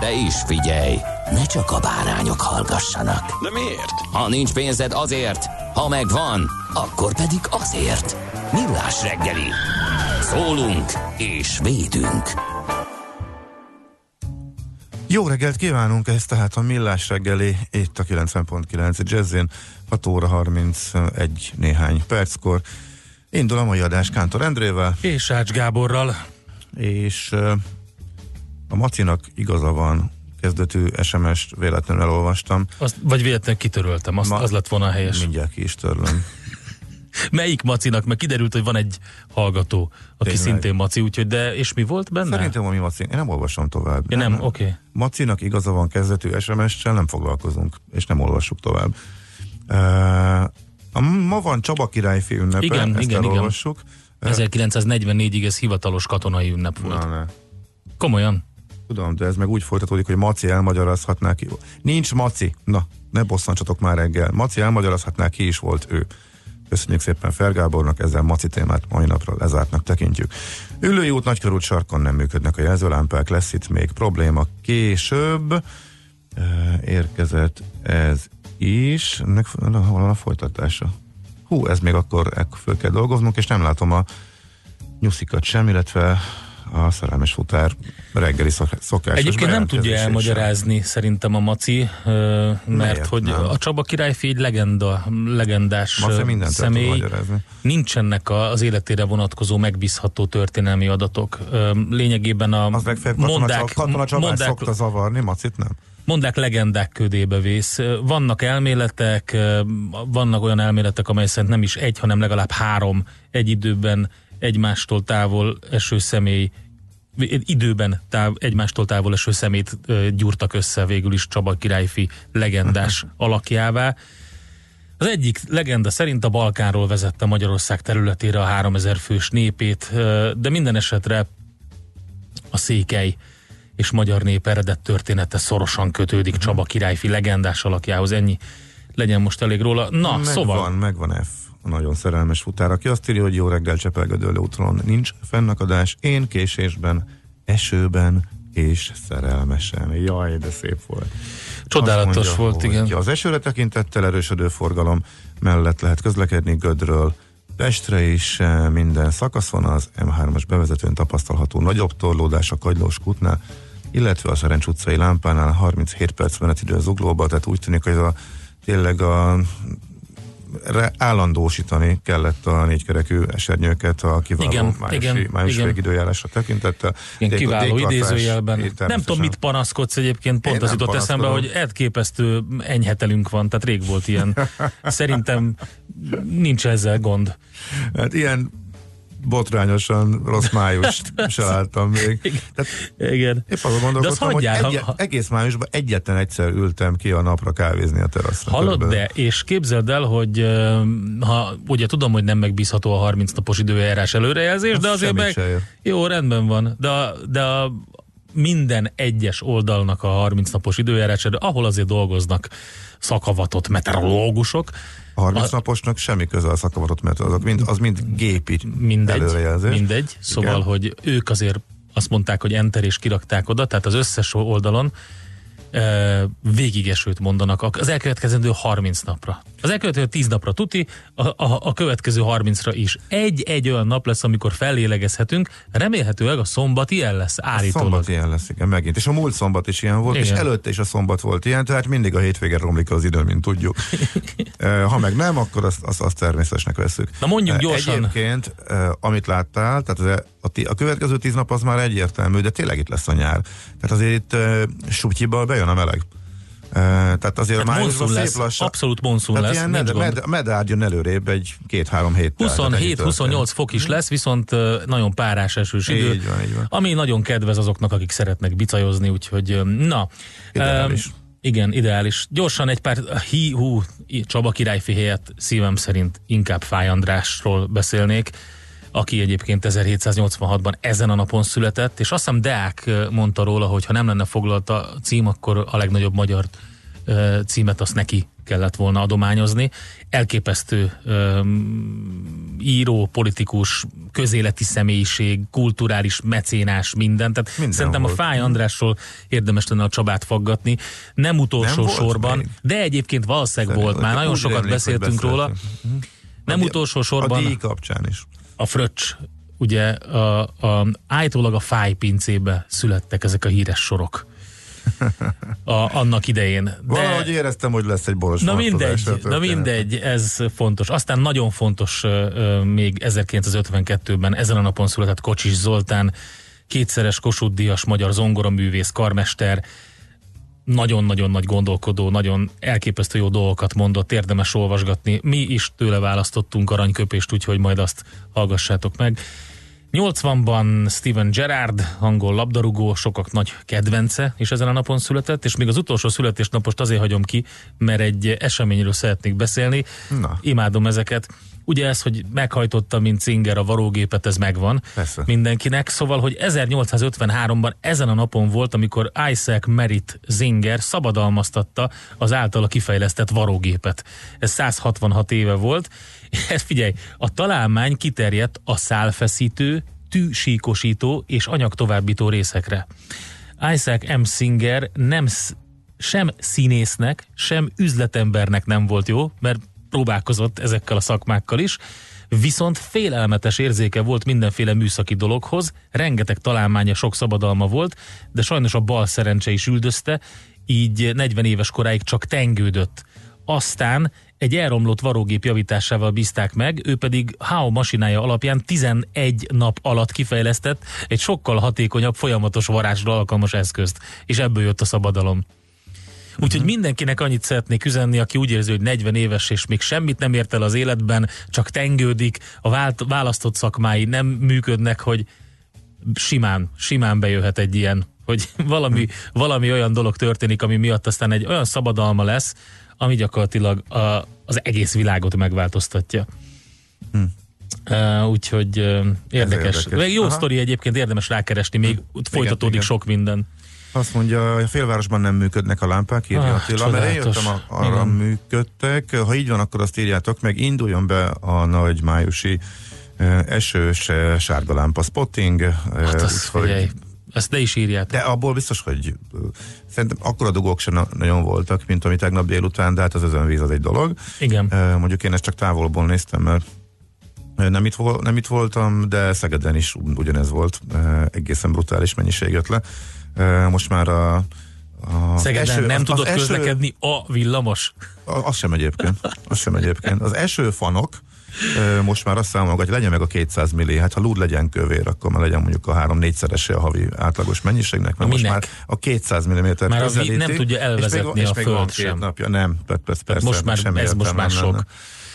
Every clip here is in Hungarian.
De is figyelj, ne csak a bárányok hallgassanak. De miért? Ha nincs pénzed azért, ha megvan, akkor pedig azért. Millás reggeli. Szólunk és védünk. Jó reggelt kívánunk, ez tehát a Millás reggeli, itt a 90.9 Jazzin, 6 óra 31 néhány perckor. Indul a mai adás Kántor Endrével, És Ács Gáborral. és uh, a Macinak igaza van, kezdetű SMS-t véletlenül elolvastam. Azt, vagy véletlenül kitöröltem, azt, Ma- az lett volna a helyes. Mindjárt ki is törlöm. Melyik Macinak? Mert kiderült, hogy van egy hallgató, aki Tényleg. szintén Maci, úgyhogy de, és mi volt benne? Szerintem a mi Maci, én nem olvasom tovább. Ja, nem, oké. Okay. Macinak igaza van kezdetű SMS-sel, nem foglalkozunk, és nem olvassuk tovább. Uh, a, ma van Csaba királyfi ünnepe, Igen, ezt igen, igen. elolvassuk. 1944-ig ez hivatalos katonai ünnep volt. Na, ne. Komolyan? Tudom, de ez meg úgy folytatódik, hogy Maci elmagyarázhatná ki. Nincs Maci. Na, ne bosszantsatok már reggel. Maci elmagyarázhatná ki is volt ő. Köszönjük szépen Fergábornak, ezzel Maci témát mai napról lezártnak tekintjük. Ülői út, Nagykörút sarkon nem működnek a jelzőlámpák, lesz itt még probléma később. Érkezett ez is. Ennek hol a folytatása? Hú, ez még akkor föl kell dolgoznunk, és nem látom a nyuszikat sem, illetve a szerelmes futár reggeli szok- szokásos Egyébként nem tudja bejelentkezését sem. elmagyarázni szerintem a Maci, mert Miért hogy nem? a Csaba királyfi egy legenda, legendás Maci személy. Nincsenek az életére vonatkozó megbízható történelmi adatok. Lényegében a Az mondák, katona mondák, szokta zavarni, Macit nem? mondák legendák ködébe vész. Vannak elméletek, vannak olyan elméletek, amely szerint nem is egy, hanem legalább három egy időben egymástól távol eső személy időben táv, egymástól távol eső szemét gyúrtak össze végül is Csaba királyfi legendás alakjává. Az egyik legenda szerint a Balkánról vezette Magyarország területére a 3000 fős népét, de minden esetre a székely és magyar nép eredet története szorosan kötődik Csaba királyfi legendás alakjához. Ennyi legyen most elég róla. Na, megvan, szóval... megvan F, a nagyon szerelmes futár, aki azt írja, hogy jó reggel Csepelgödöllő úton nincs fennakadás, én késésben, esőben és szerelmesen. Jaj, de szép volt. Csodálatos mondja, volt, igen. Az esőre tekintettel erősödő forgalom mellett lehet közlekedni Gödről, Pestre is minden szakaszon az M3-as bevezetőn tapasztalható nagyobb torlódás a Kagylós kútnál, illetve a Szerencs utcai lámpánál 37 perc menetidő az uglóba, tehát úgy tűnik, hogy ez a, tényleg a állandósítani kellett a négykerekű esernyőket a kiváló Igen, májusi, igen, május igen. végidőjárásra tekintettel. Igen, Déko- kiváló idézőjelben. Nem tudom, mit panaszkodsz egyébként, pont Én az jutott eszembe, hogy elképesztő enyhetelünk van, tehát rég volt ilyen. Szerintem nincs ezzel gond. Hát ilyen botrányosan rossz május se láttam még. Tehát Igen. épp azon gondolkodtam, hogy hagyjál, ha- egy, ha- egész májusban egyetlen egyszer ültem ki a napra kávézni a teraszra. Hallod, Körülbelül. de, és képzeld el, hogy ha ugye tudom, hogy nem megbízható a 30 napos időjárás előrejelzés, de Az azért meg... Jó, rendben van, de, de a minden egyes oldalnak a 30 napos időjárás, de ahol azért dolgoznak szakavatott meteorológusok, A 30 a- naposnak semmi köze a szakavatott, mert azok mind, az mind gépi mindegy, előrejelzés. mindegy. Szóval, Igen. hogy ők azért azt mondták, hogy enter és kirakták oda, tehát az összes oldalon végigesőt mondanak az elkövetkezendő 30 napra. Az elkövetkező 10 napra tuti, a, a, a következő 30-ra is. Egy-egy olyan nap lesz, amikor fellélegezhetünk, remélhetőleg a szombat ilyen lesz, A állítólag. szombat ilyen lesz, igen, megint. És a múlt szombat is ilyen volt, Igen. és előtte is a szombat volt ilyen, tehát mindig a hétvége romlik az idő, mint tudjuk. Ha meg nem, akkor azt, azt, azt természetesnek veszük. Na mondjuk gyorsan. Egyébként, amit láttál, tehát az, a, ti- a következő tíz nap az már egyértelmű, de tényleg itt lesz a nyár. Tehát azért itt uh, Subtyiba bejön a meleg. Uh, tehát azért Hát májusban szép lesz, lassan. abszolút monszun tehát lesz, ilyen med, med, medár jön előrébb egy két-három héttel. Tehát ennyi 27-28 történt. fok is lesz, viszont nagyon párás esős idő. Így van, így van. Ami nagyon kedvez azoknak, akik szeretnek bicajozni, úgyhogy na. Ideális. Öm, igen, ideális. Gyorsan egy pár hí, hú, Csaba királyfi helyett szívem szerint inkább Fáj Andrásról beszélnék, aki egyébként 1786-ban ezen a napon született, és azt hiszem Deák mondta róla, hogy ha nem lenne foglalt a cím, akkor a legnagyobb magyar címet azt neki kellett volna adományozni. Elképesztő öm, író, politikus, közéleti személyiség, kulturális mecénás, minden. Tehát Minden szerintem volt. a Fáj Andrásról érdemes lenne a Csabát faggatni. Nem utolsó Nem sorban, még? de egyébként valószínűleg volt már. Nagyon sokat hogy beszéltünk róla. beszéltünk. Nem A utolsó A sorban díj kapcsán is. A fröccs, ugye a, a, állítólag a fájpincébe születtek ezek a híres sorok. A, annak idején. De, Valahogy éreztem, hogy lesz egy boros Na mindegy, na mindegy, ez fontos. Aztán nagyon fontos ö, még 1952-ben ezen a napon született Kocsis Zoltán, kétszeres Kossuth Díjas magyar zongoraművész, karmester, nagyon-nagyon nagy gondolkodó, nagyon elképesztő jó dolgokat mondott, érdemes olvasgatni. Mi is tőle választottunk aranyköpést, úgyhogy majd azt hallgassátok meg. 80-ban Steven Gerrard, angol labdarúgó, sokak nagy kedvence, és ezen a napon született, és még az utolsó születésnapost azért hagyom ki, mert egy eseményről szeretnék beszélni. Na. Imádom ezeket. Ugye ez, hogy meghajtotta, mint Singer a varógépet, ez megvan Persze. mindenkinek. Szóval, hogy 1853-ban ezen a napon volt, amikor Isaac Merritt Zinger szabadalmaztatta az általa kifejlesztett varógépet. Ez 166 éve volt. Ez figyelj, a találmány kiterjedt a szálfeszítő, tűsíkosító és anyagtovábbító részekre. Isaac M. Singer nem sem színésznek, sem üzletembernek nem volt jó, mert próbálkozott ezekkel a szakmákkal is, viszont félelmetes érzéke volt mindenféle műszaki dologhoz, rengeteg találmánya, sok szabadalma volt, de sajnos a bal szerencse is üldözte, így 40 éves koráig csak tengődött. Aztán egy elromlott varógép javításával bízták meg, ő pedig How masinája alapján 11 nap alatt kifejlesztett egy sokkal hatékonyabb, folyamatos varázsra alkalmas eszközt, és ebből jött a szabadalom. Úgyhogy mindenkinek annyit szeretnék üzenni, aki úgy érzi, hogy 40 éves és még semmit nem ért el az életben, csak tengődik, a vált- választott szakmái nem működnek, hogy simán, simán bejöhet egy ilyen, hogy valami, valami olyan dolog történik, ami miatt aztán egy olyan szabadalma lesz, ami gyakorlatilag a, az egész világot megváltoztatja. Uh, úgyhogy uh, érdekes. érdekes. érdekes. Jó Aha. sztori egyébként, érdemes rákeresni, még ott folytatódik igen. sok minden. Azt mondja, a félvárosban nem működnek a lámpák, írja Ah, Attila, mert csodálatos. jöttem, a, arra Igen. működtek. Ha így van, akkor azt írjátok meg, induljon be a nagy májusi esős sárga lámpa spotting. Hát az, úgyhogy- figyelj, ezt ne is írjátok. de abból biztos, hogy szerintem akkora dugók sem na- nagyon voltak, mint ami tegnap délután, de hát az özönvíz az egy dolog. Igen. Mondjuk én ezt csak távolból néztem, mert nem itt, vol, nem itt voltam, de Szegeden is ugyanez volt. Egészen brutális mennyiség jött le. Most már a, a Szegeden eső- nem az- tudott az eső- közlekedni a villamos. a- Az sem egyébként. Az sem egyébként. Az esőfanok most már azt számolok, hogy legyen meg a 200 milli. Hát ha lúd legyen kövér, akkor már legyen mondjuk a 3-4-szerese a havi átlagos mennyiségnek, mert most Minek? már a 200 mm Már a közelíti, nem tudja és még- elvezetni és a még Föld van két sem. Napja. Nem, persze, persze, most már, semmi ez most már sok. lenne.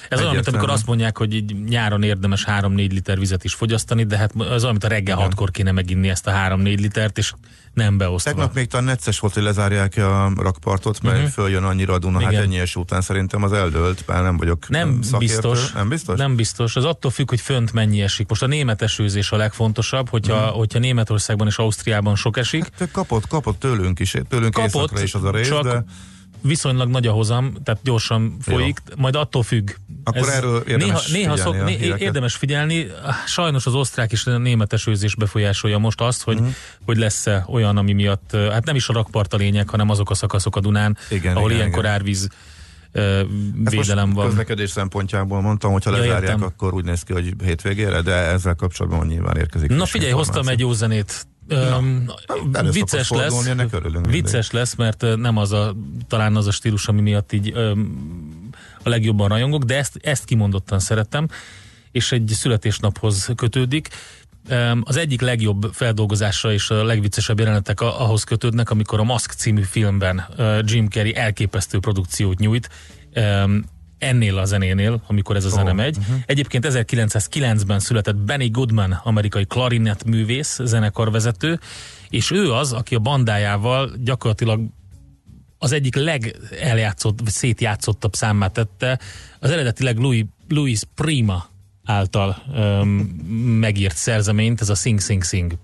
Ez olyan, mint amikor azt mondják, hogy így nyáron érdemes 3-4 liter vizet is fogyasztani, de hát az olyan, mint a reggel 6-kor kéne meginni ezt a 3-4 litert, és nem beosztva. Tegnap még talán necces volt, hogy lezárják a rakpartot, mert uh-huh. följön annyira a Duna, hát Igen. ennyi eső után szerintem az eldőlt, bár nem vagyok Nem szakértő. biztos. Nem biztos? Nem biztos. Az attól függ, hogy fönt mennyi esik. Most a német esőzés a legfontosabb, hogyha, Mhm. hogyha Németországban és Ausztriában sok esik. Te kapott, kapott tőlünk is, tőlünk Kapott, északra is az a rész, csak de viszonylag nagy a hozam, tehát gyorsan folyik, Jó. majd attól függ. Akkor erről érdemes néha, néha figyelni szok, né, érdemes figyelni. Sajnos az osztrák és a német esőzés befolyásolja most azt, hogy, Mhm. hogy lesz-e olyan, ami miatt, hát nem is a rakpart a lényeg, hanem azok a szakaszok a Dunán, Igen, ahol igen, ilyenkor igen. árvíz védelem most van. közlekedés szempontjából mondtam, hogy ha Ja, lezárják, értem. akkor úgy néz ki, hogy hétvégére, de ezzel kapcsolatban nyilván érkezik. Na figyelj, hoztam egy jó zenét. Elő vicces lesz, ennek örülünk mindig. vicces lesz, mert nem az a, talán az a stílus, ami miatt így öm, a legjobban rajongok, de ezt, ezt kimondottan szerettem, és egy születésnaphoz kötődik. Öm, Az egyik legjobb feldolgozása és a legviccesebb jelenetek ahhoz kötődnek, amikor a Mask című filmben ö, Jim Carrey elképesztő produkciót nyújt, ennél a zenénél, amikor ez a zene megy. Egyébként 1909-ben született Benny Goodman, amerikai klarinett művész, zenekarvezető, és ő az, aki a bandájával gyakorlatilag az egyik legeljátszott, vagy szétjátszottabb számmá tette, az eredetileg Louis, Louis Prima által um, megírt szerzeményt, ez a Sing Sing Sing.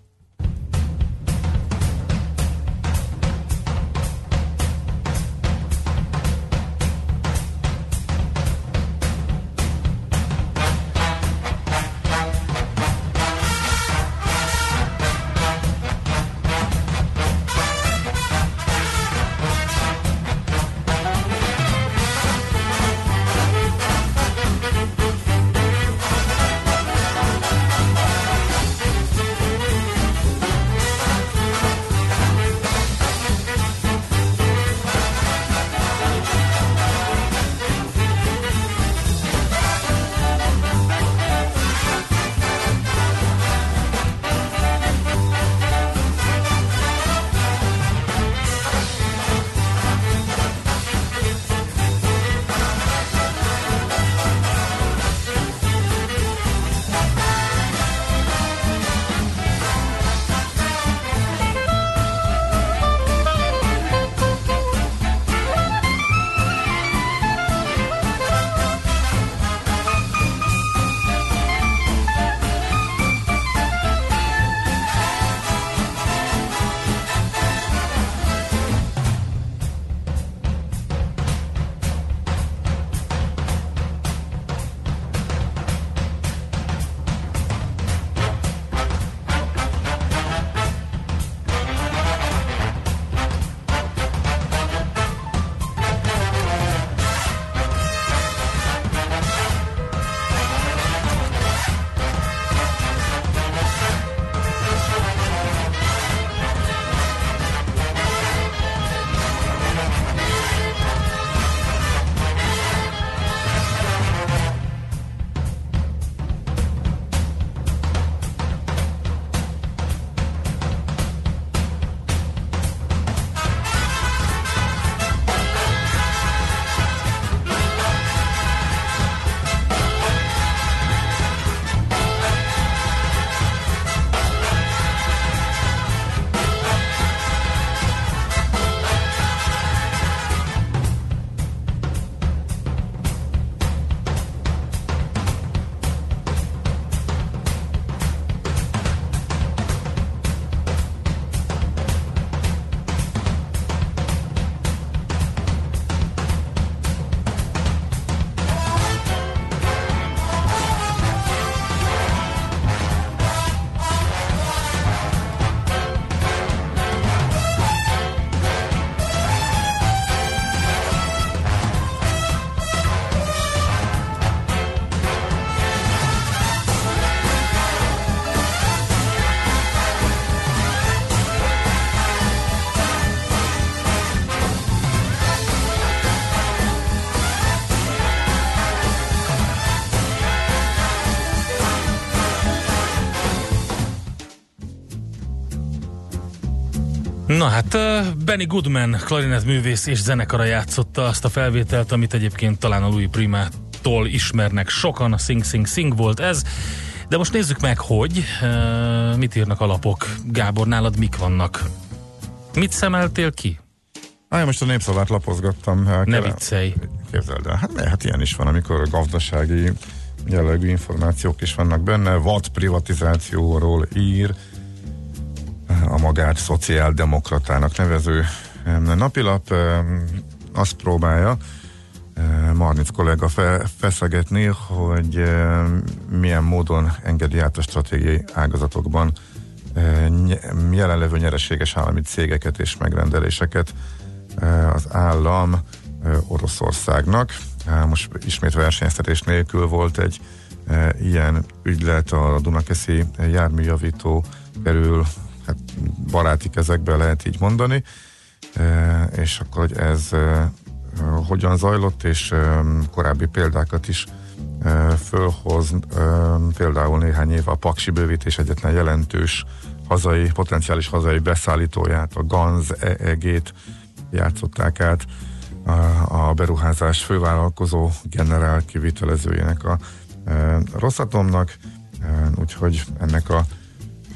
Na hát Benny Goodman, klarinett művész és zenekara játszotta azt a felvételt, amit egyébként talán a Louis Primától ismernek sokan, a Sing Sing Sing volt ez. De most nézzük meg, hogy mit írnak a lapok. Gábor, nálad mik vannak? Mit szemeltél ki? Á, most a népszavát lapozgattam. Ne kele- viccelj. Képzeld el, hát, hát ilyen is van, amikor gazdasági jellegű információk is vannak benne. Vad privatizációról ír a magát szociáldemokratának nevező napilap. azt próbálja Marnic kollega fe, feszegetni, hogy milyen módon engedi át a stratégiai ágazatokban jelenlevő nyereséges állami cégeket és megrendeléseket az állam Oroszországnak. Most ismét versenyeztetés nélkül volt egy ilyen ügylet a Dunakeszi járműjavító kerül hát baráti kezekbe lehet így mondani, és akkor, hogy ez hogyan zajlott, és korábbi példákat is fölhoz, például néhány év a Paksi bővítés egyetlen jelentős hazai, potenciális hazai beszállítóját, a GANZ EEG-t játszották át a, beruházás fővállalkozó generál kivitelezőjének a e, Rosszatomnak, e, úgyhogy ennek a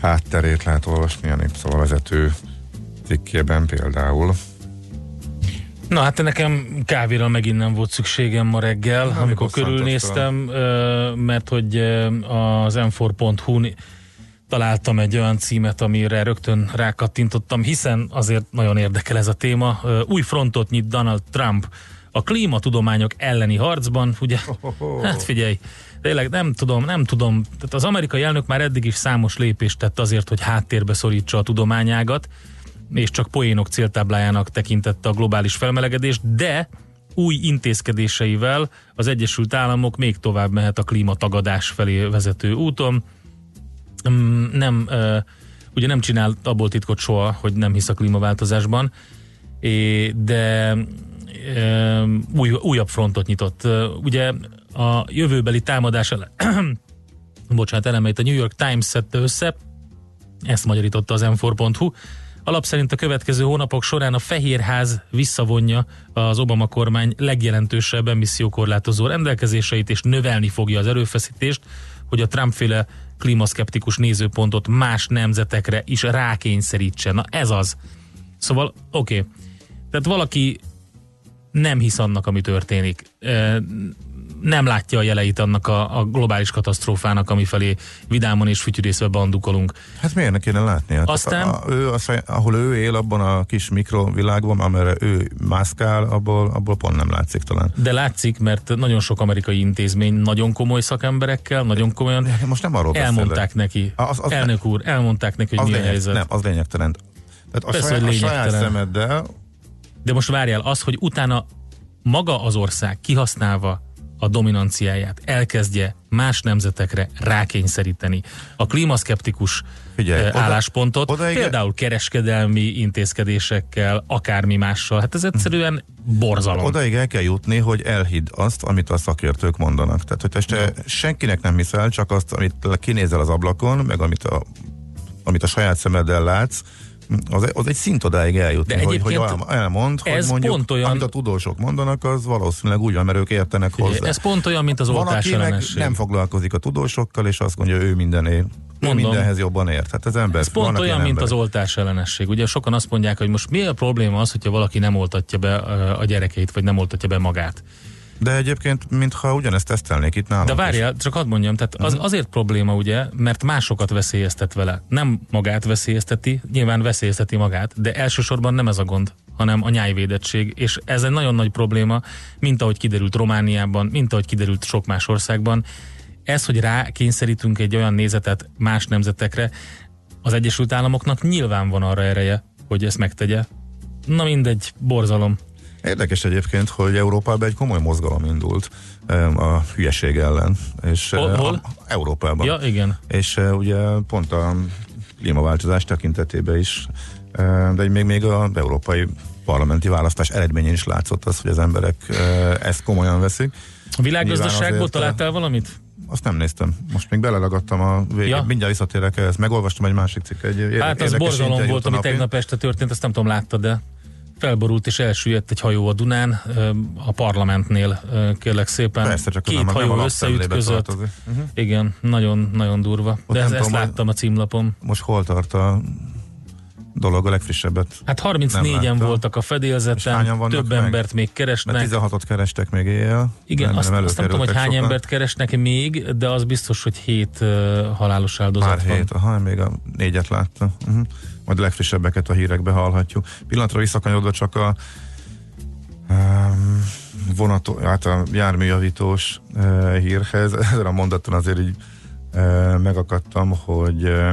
hátterét lehet olvasni a népszavavezető cikkében például. Na hát nekem kávéra megint nem volt szükségem ma reggel, Na, amikor körülnéztem, mert hogy az m4.hu találtam egy olyan címet, amire rögtön rákattintottam, hiszen azért nagyon érdekel ez a téma. Új frontot nyit Donald Trump a klímatudományok elleni harcban, ugye? Hát figyelj, tényleg nem tudom, nem tudom. Tehát az amerikai elnök már eddig is számos lépést tett azért, hogy háttérbe szorítsa a tudományágat, és csak poénok céltáblájának tekintette a globális felmelegedést, de új intézkedéseivel az Egyesült Államok még tovább mehet a klímatagadás felé vezető úton. Mm, nem, ugye nem csinált abból titkot soha, hogy nem hisz a klímaváltozásban, de új, újabb frontot nyitott. Ugye a jövőbeli támadás bocsánat, elemeit a New York Times szedte össze, ezt magyarította az m4.hu, Alap szerint a következő hónapok során a Fehérház visszavonja az Obama kormány legjelentősebb emissziókorlátozó rendelkezéseit, és növelni fogja az erőfeszítést, hogy a Trump-féle klímaszkeptikus nézőpontot más nemzetekre is rákényszerítse. Na ez az. Szóval, oké. Okay. Tehát valaki nem hisz annak, ami történik nem látja a jeleit annak a, a globális katasztrófának, ami felé vidámon és fütyűrészve bandukolunk. Hát miért ne kéne látni? Hát Aztán, a, ő, a, ahol ő él, abban a kis mikrovilágban, amire ő mászkál, abból, abból pont nem látszik talán. De látszik, mert nagyon sok amerikai intézmény nagyon komoly szakemberekkel, nagyon komolyan Most nem arról elmondták beszélek. neki. Az, az Elnök ne, úr, elmondták neki, hogy az mi lényeg, a helyzet. Nem, az lényegtelen. Tehát a, Persze, saját, a saját szemeddel de most várjál, az, hogy utána maga az ország kihasználva a dominanciáját elkezdje más nemzetekre rákényszeríteni. A klímaszkeptikus Figyelj, oda, álláspontot, oda, például kereskedelmi intézkedésekkel, akármi mással. Hát ez egyszerűen borzalom. Odaig el kell jutni, hogy elhidd azt, amit a szakértők mondanak. Tehát, hogy te senkinek nem hiszel, csak azt, amit kinézel az ablakon, meg amit a, amit a saját szemeddel látsz, az, az egy szint odáig eljutni, De hogy, hogy elmond, hogy mondjuk, pont olyan, amit a tudósok mondanak, az valószínűleg úgy van, mert ők értenek hozzá. Ez pont olyan, mint az Van, aki meg nem foglalkozik a tudósokkal, és azt mondja, ő mindené Mondom, mindenhez jobban ért. Hát az ember, Ez pont olyan, mint az oltás ellenesség. Ugye sokan azt mondják, hogy most mi a probléma az, hogyha valaki nem oltatja be a gyerekeit, vagy nem oltatja be magát. De egyébként, mintha ugyanezt tesztelnék itt nálunk De várjál, is. csak hadd mondjam, tehát az uh-huh. azért probléma ugye, mert másokat veszélyeztet vele. Nem magát veszélyezteti, nyilván veszélyezteti magát, de elsősorban nem ez a gond, hanem a nyájvédettség, és ez egy nagyon nagy probléma, mint ahogy kiderült Romániában, mint ahogy kiderült sok más országban. Ez, hogy rá kényszerítünk egy olyan nézetet más nemzetekre, az Egyesült Államoknak nyilván van arra ereje, hogy ezt megtegye. Na mindegy, borzalom. Érdekes egyébként, hogy Európában egy komoly mozgalom indult a hülyeség ellen. És hol? hol? A, Európában. Ja, igen. És ugye pont a klímaváltozás tekintetében is, de még, még az európai parlamenti választás eredményén is látszott az, hogy az emberek ezt komolyan veszik. A világgazdaságból találtál valamit? Azt nem néztem. Most még beleragadtam a végén. Ja. Mindjárt visszatérek ehhez. Megolvastam egy másik cikk. Egy hát az borzalom volt, ami tegnap este történt, azt nem tudom, láttad, de felborult és elsüllyedt egy hajó a Dunán, a parlamentnél kérlek szépen. Persze, csak Két hajó összeütközött. Uh-huh. Igen, nagyon, nagyon durva. Ott De ezt, ezt láttam a címlapon. Most hol tart a dolog a legfrissebbet. Hát 34-en voltak a fedélzeten, több meg? embert még keresnek. Mert 16-ot kerestek még éjjel. Igen, azt, nem, azt nem tudom, hogy hány sokan. embert keresnek még, de az biztos, hogy 7 uh, halálos áldozat Már van. 7, aha, még a négyet látta. Uh-huh majd a legfrissebbeket a hírekbe hallhatjuk. Pillanatra visszakanyodva csak a vonató, hát a járműjavítós uh, hírhez. Ezen a mondaton azért így uh, megakadtam, hogy uh,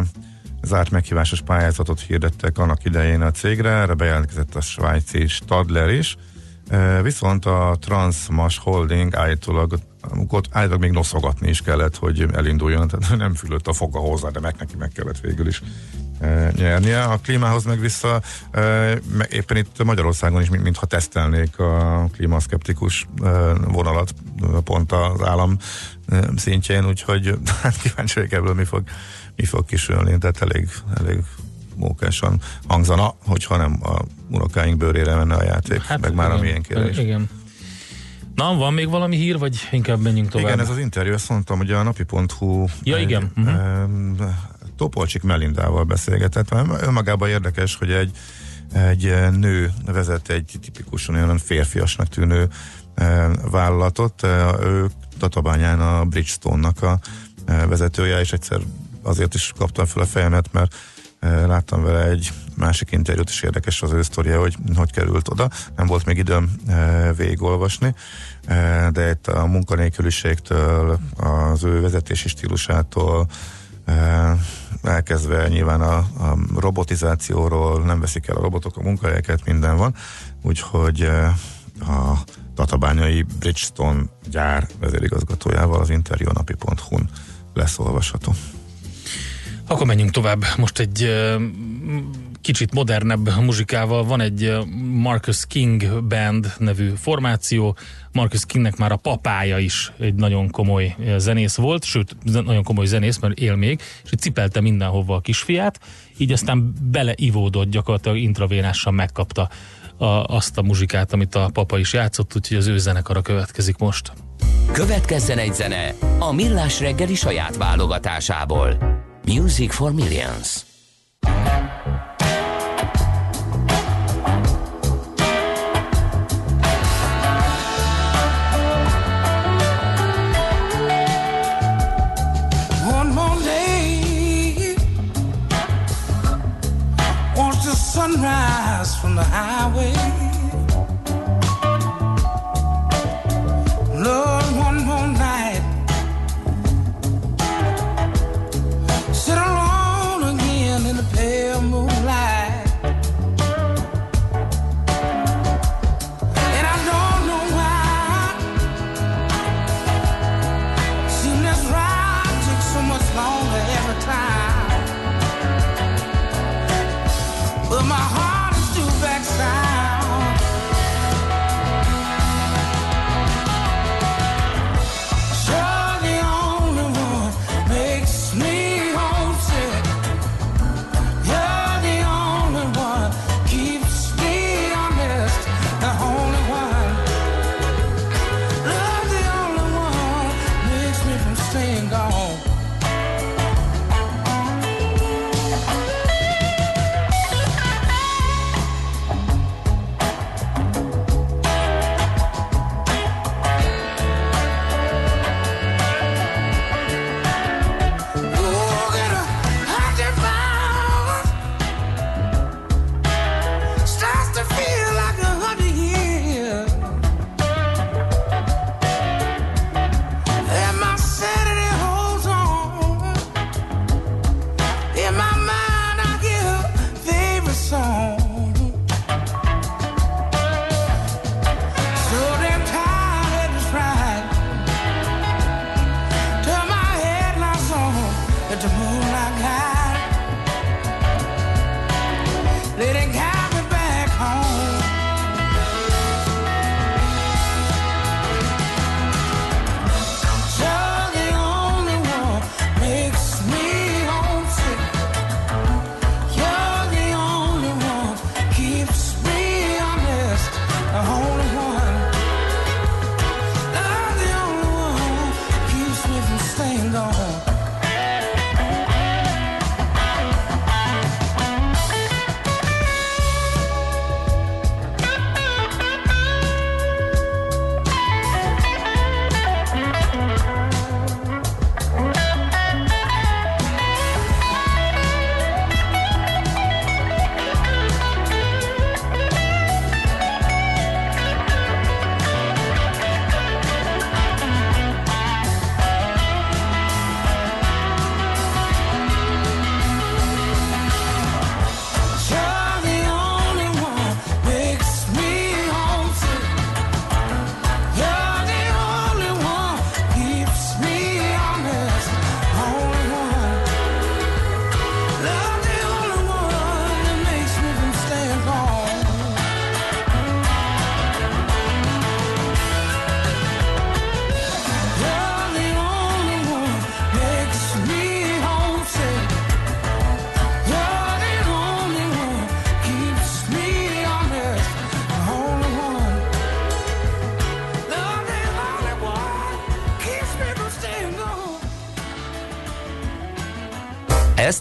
zárt meghívásos pályázatot hirdettek annak idején a cégre, erre bejelentkezett a svájci Stadler is, viszont a Transmas Holding állítólag állítólag még noszogatni is kellett, hogy elinduljon, tehát nem fülött a foga hozzá, de meg neki meg kellett végül is nyernie. A klímához meg vissza, éppen itt Magyarországon is, mintha tesztelnék a klímaszkeptikus vonalat pont az állam szintjén, úgyhogy hát kíváncsi vagyok ebből mi fog, mi fog kisülni, tehát elég, elég mókásan hangzana, hogyha nem a unokáink bőrére menne a játék, hát, meg már a miénkére is. Igen. Na, van még valami hír, vagy inkább menjünk tovább? Igen, ez az interjú, azt mondtam, hogy a napi.hu ja, egy, igen. Uh-huh. E, Topolcsik Melindával beszélgetett. Önmagában érdekes, hogy egy, egy nő vezet egy tipikusan olyan férfiasnak tűnő e, vállalatot. E, ő Tatabányán a Bridgestone-nak a vezetője, és egyszer azért is kaptam fel a fejemet, mert e, láttam vele egy másik interjút, és érdekes az ő sztoria, hogy hogy került oda. Nem volt még időm e, végigolvasni, e, de itt a munkanélküliségtől, az ő vezetési stílusától, elkezdve nyilván a, a robotizációról, nem veszik el a robotok a munkahelyeket, minden van, úgyhogy a Tatabányai Bridgestone gyár vezérigazgatójával az interjú napi.hu-n lesz olvasható. Akkor menjünk tovább. Most egy kicsit modernebb muzsikával. Van egy Marcus King Band nevű formáció. Marcus Kingnek már a papája is egy nagyon komoly zenész volt, sőt, nagyon komoly zenész, mert él még, és cipelte mindenhova a kisfiát, így aztán beleivódott, gyakorlatilag intravénással megkapta a, azt a muzsikát, amit a papa is játszott, úgyhogy az ő zenekara következik most. Következzen egy zene a Millás reggeli saját válogatásából. Music for Millions. sunrise from the highway.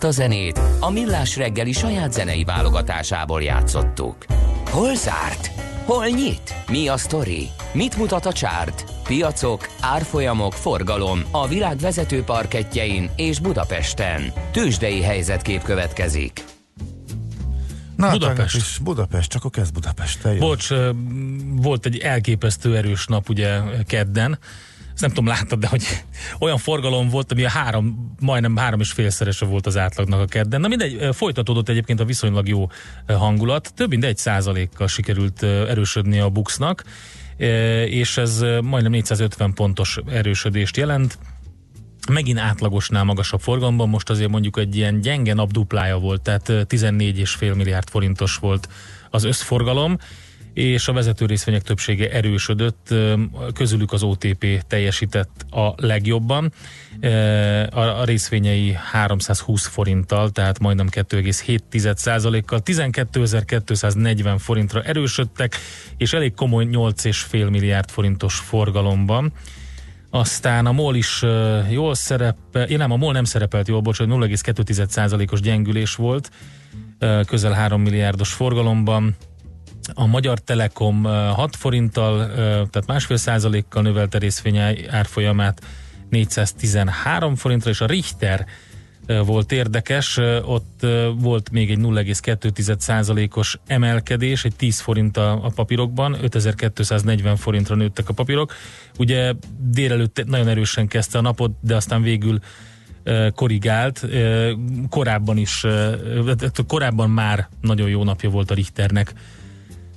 Ezt a zenét a Millás reggeli saját zenei válogatásából játszottuk. Hol zárt? Hol nyit? Mi a sztori? Mit mutat a csárt? Piacok, árfolyamok, forgalom a világ vezető parketjein és Budapesten. Tősdei helyzetkép következik. Na, Budapest. Is Budapest, csak akkor kezd Budapest. Bocs, volt egy elképesztő erős nap ugye kedden. Ezt nem tudom, láttad, de hogy olyan forgalom volt, ami a három, majdnem három és félszerese volt az átlagnak a kedden. Na mindegy, folytatódott egyébként a viszonylag jó hangulat. Több mint egy százalékkal sikerült erősödni a Buxnak, és ez majdnem 450 pontos erősödést jelent. Megint átlagosnál magasabb forgalomban, most azért mondjuk egy ilyen gyenge nap duplája volt, tehát ö, 14,5 milliárd forintos volt az összforgalom, és a vezető részvények többsége erősödött, közülük az OTP teljesített a legjobban. A, részvényei 320 forinttal, tehát majdnem 2,7%-kal, 12.240 forintra erősödtek, és elég komoly 8,5 milliárd forintos forgalomban. Aztán a MOL is jól szerepel, én nem, a MOL nem szerepelt jól, bocsánat, 0,2%-os gyengülés volt, közel 3 milliárdos forgalomban. A Magyar Telekom uh, 6 forinttal, tehát másfél százalékkal növelte részvény árfolyamát 413 forintra, és a Richter volt érdekes, ott volt még egy 0,2%-os emelkedés, egy 10 forint a, a papírokban, 5240 forintra nőttek a papírok. Ugye délelőtt nagyon erősen kezdte a napot, de aztán végül korrigált. Korábban is, korábban már nagyon jó napja volt a Richternek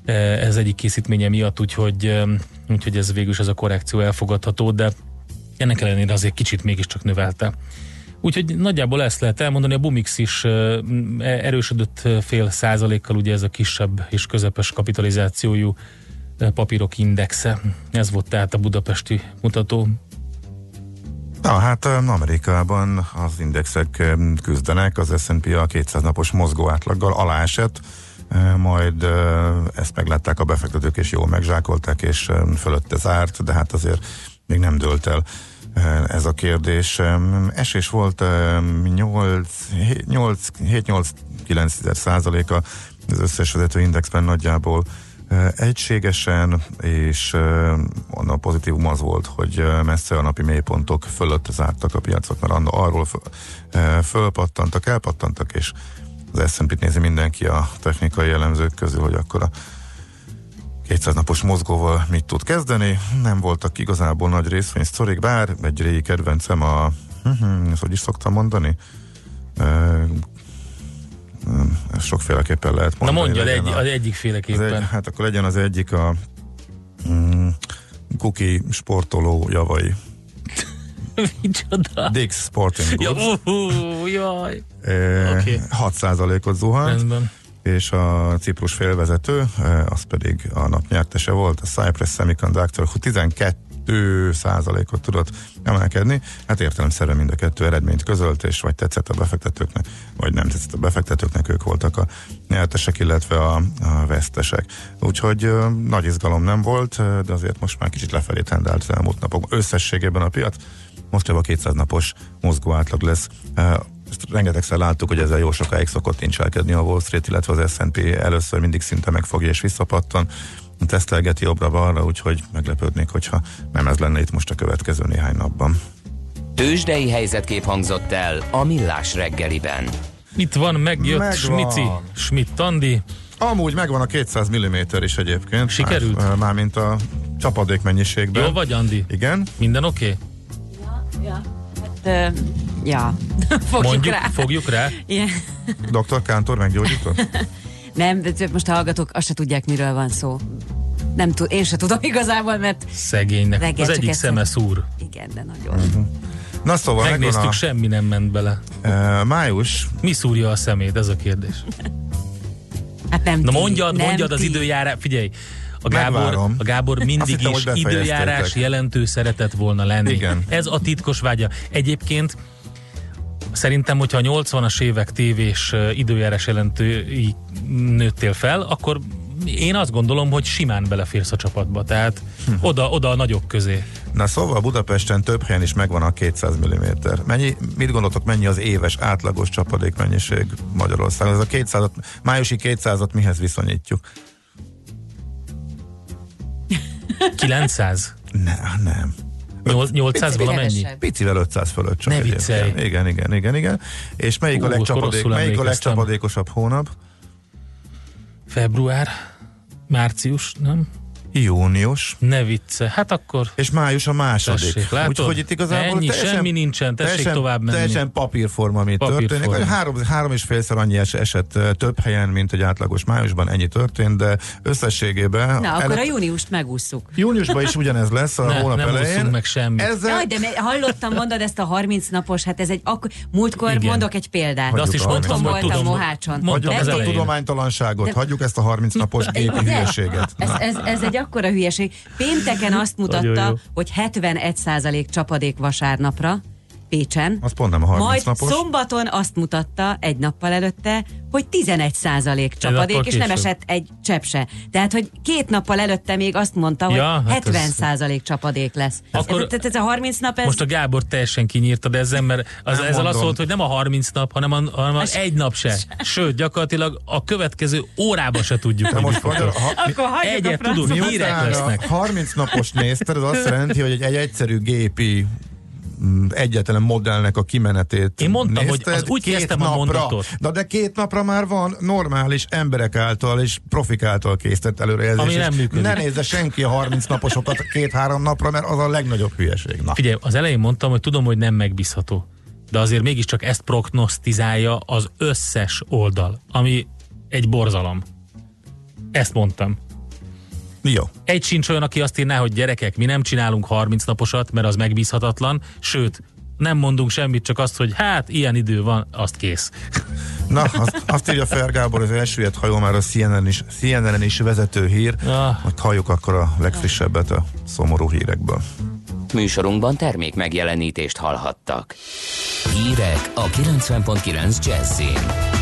ez egyik készítménye miatt, úgyhogy, úgyhogy ez végül is ez a korrekció elfogadható, de ennek ellenére azért kicsit mégiscsak növelte. Úgyhogy nagyjából ezt lehet elmondani, a Bumix is ö, m, erősödött ö, fél százalékkal, ugye ez a kisebb és közepes kapitalizációjú papírok indexe. Ez volt tehát a budapesti mutató. Na hát Amerikában az indexek küzdenek, az S&P a 200 napos mozgó átlaggal alá esett, e, majd ezt meglátták a befektetők, és jól megzsákolták, és fölötte zárt, de hát azért még nem dőlt el ez a kérdés. Esés volt 7-8-9 százaléka az összes vezető indexben nagyjából egységesen, és a pozitívum az volt, hogy messze a napi mélypontok fölött zártak a piacok, mert arról föl, fölpattantak, elpattantak, és az S&P-t nézi mindenki a technikai jellemzők közül, hogy akkor a 200 napos mozgóval mit tud kezdeni. Nem voltak igazából nagy részvénysztorik, bár egy régi kedvencem a, hm, ezt hogy is szoktam mondani, hm, sokféleképpen lehet Na mondani. mondjad, legyen egy, a- az egyik az féleképpen. egy, hát akkor legyen az egyik a mm, Kuki sportoló javai. Micsoda? Dix Sporting Ja, Goods. uh, jaj. e, oké. 6%-ot zuhant, Rendben. és a Ciprus félvezető, az pedig a nap nyertese volt, a Cypress Semiconductor 12 százalékot tudott emelkedni. Hát értelemszerűen mind a kettő eredményt közölt, és vagy tetszett a befektetőknek, vagy nem tetszett a befektetőknek, ők voltak a nyertesek, illetve a, a vesztesek. Úgyhogy nagy izgalom nem volt, de azért most már kicsit lefelé tendált az elmúlt napokban. Összességében a piac mostanában 200 napos mozgó átlag lesz. Ezt rengetegszer láttuk, hogy ezzel jó sokáig szokott nincselkedni a Wall Street, illetve az S&P először mindig szinte megfogja és visszapattan tesztelgeti jobbra-balra, úgyhogy meglepődnék, hogyha nem ez lenne itt most a következő néhány napban. Tőzsdei helyzetkép hangzott el a Millás reggeliben. Itt van, megjött Megvan. Smici, Schmidt Andi. Amúgy megvan a 200 mm is egyébként. Sikerült? Már, mármint a csapadék mennyiségben. Jó vagy, Andi? Igen. Minden oké? Ja. Hát, ö, ja. Fogjuk Mondjuk, rá. fogjuk rá. Igen. Dr. Kántor meggyógyított? Nem, de most a hallgatók azt se tudják, miről van szó. Nem tud, én se tudom igazából, mert Szegénynek. Reggel az egyik szeme szúr. igen, de nagyon. Mhm. Na szóval Megnéztük, megvan semmi nem ment bele. a e, május, Mi szúrja a szemét? Ez a kérdés. Hát nem Na ti, mondjad, nem mondjad az ti. időjárás. Figyelj, a Gábor, Megvárom. a Gábor mindig hittem, is időjárás jelentő szeretett volna lenni. Igen. Ez a titkos vágya. Egyébként szerintem, hogyha a 80-as évek tévés időjárás jelentői nőttél fel, akkor én azt gondolom, hogy simán beleférsz a csapatba. Tehát Hm. oda, oda a nagyok közé. Na szóval Budapesten több helyen is megvan a 200 mm. Mennyi, mit gondoltok, mennyi az éves átlagos csapadékmennyiség Magyarországon? Ez a 200 májusi 200-at mihez viszonyítjuk? 900? Ne, nem. Nyol- 800 valamennyi? Kevesebb. Picivel 500 fölött csak Ne viccelj. Igen, igen, igen, igen. És melyik a, Ú, legcsapadék, rosszul melyik a legcsapadékosabb hónap? Február? Március? Nem? Június. Ne vicce. Hát akkor És május a második. Tessék, látod? Úgyhogy itt igazából Ennyi, teljesen, semmi nincsen, tessék teljesen, tovább menni. Teljesen papírforma, ami Papírforma. történik. Három, három és félszer annyi es- eset több helyen, mint egy átlagos májusban, ennyi történt, de összességében... Na, akkor ele- a júniust megússzuk. Júniusban is ugyanez lesz a Ne, hónap nem elején. meg semmit. Ezzel, Jaj, de hallottam, mondod ezt a 30 napos, hát ez egy, ak- múltkor Igen. mondok egy példát. De azt is Otthon voltam tudom. Mohácson. hagyjuk ezt a tudománytalanságot, hagyjuk ezt a 30 napos gépi hülyeséget. Ez, ez, ez egy akkora hülyeség. Pénteken azt mutatta, hogy 71% csapadék vasárnapra Pécsen. Az pont nem a 30 Majd napos. szombaton azt mutatta egy nappal előtte, hogy 11% csapadék, akkor és nem esett egy csepp se. Tehát, hogy két nappal előtte még azt mondta, hogy Ja, hát 70% csapadék lesz. Akkor- Tehát ez a 30 nap, ez... Most a Gábor teljesen kinyírtad ezzel, mert az, Nem ezzel mondom. az volt, hogy nem a 30 nap, hanem, a, hanem az egy nap se. Sőt, gyakorlatilag a következő órában se tudjuk, hogy most történni. ha, Akkor hagyjuk Egyet tudunk, hírek Miután lesznek. a 30 napos nézted, az azt jelenti, hogy egy, egy egyszerű gépi egyetlen modellnek a kimenetét Én mondtam, nézted, hogy az úgy két kezdtem a napra. mondatot. Na de két napra már van normális emberek által és profik által készített előrejelzés. Ami nem működik. Ne nézze senki a 30 naposokat két-három napra, mert az a legnagyobb hülyeség. Na. Figyelj, az elején mondtam, hogy tudom, hogy nem megbízható. De azért mégiscsak ezt prognosztizálja az összes oldal, ami egy borzalom. Ezt mondtam. Jó. Egy sincs olyan, aki azt írná, hogy gyerekek, mi nem csinálunk 30 naposat, mert az megbízhatatlan, sőt, nem mondunk semmit, csak azt, hogy hát ilyen idő van, azt kész. Na, azt, azt írja Fer Gábor, az elsüllyedt hajó már a CNN is, CNN is vezető hír. Ah. Hogy halljuk akkor a legfrissebbet a szomorú hírekből. Műsorunkban termék megjelenítést hallhattak. Hírek a 90.9 Jazzin.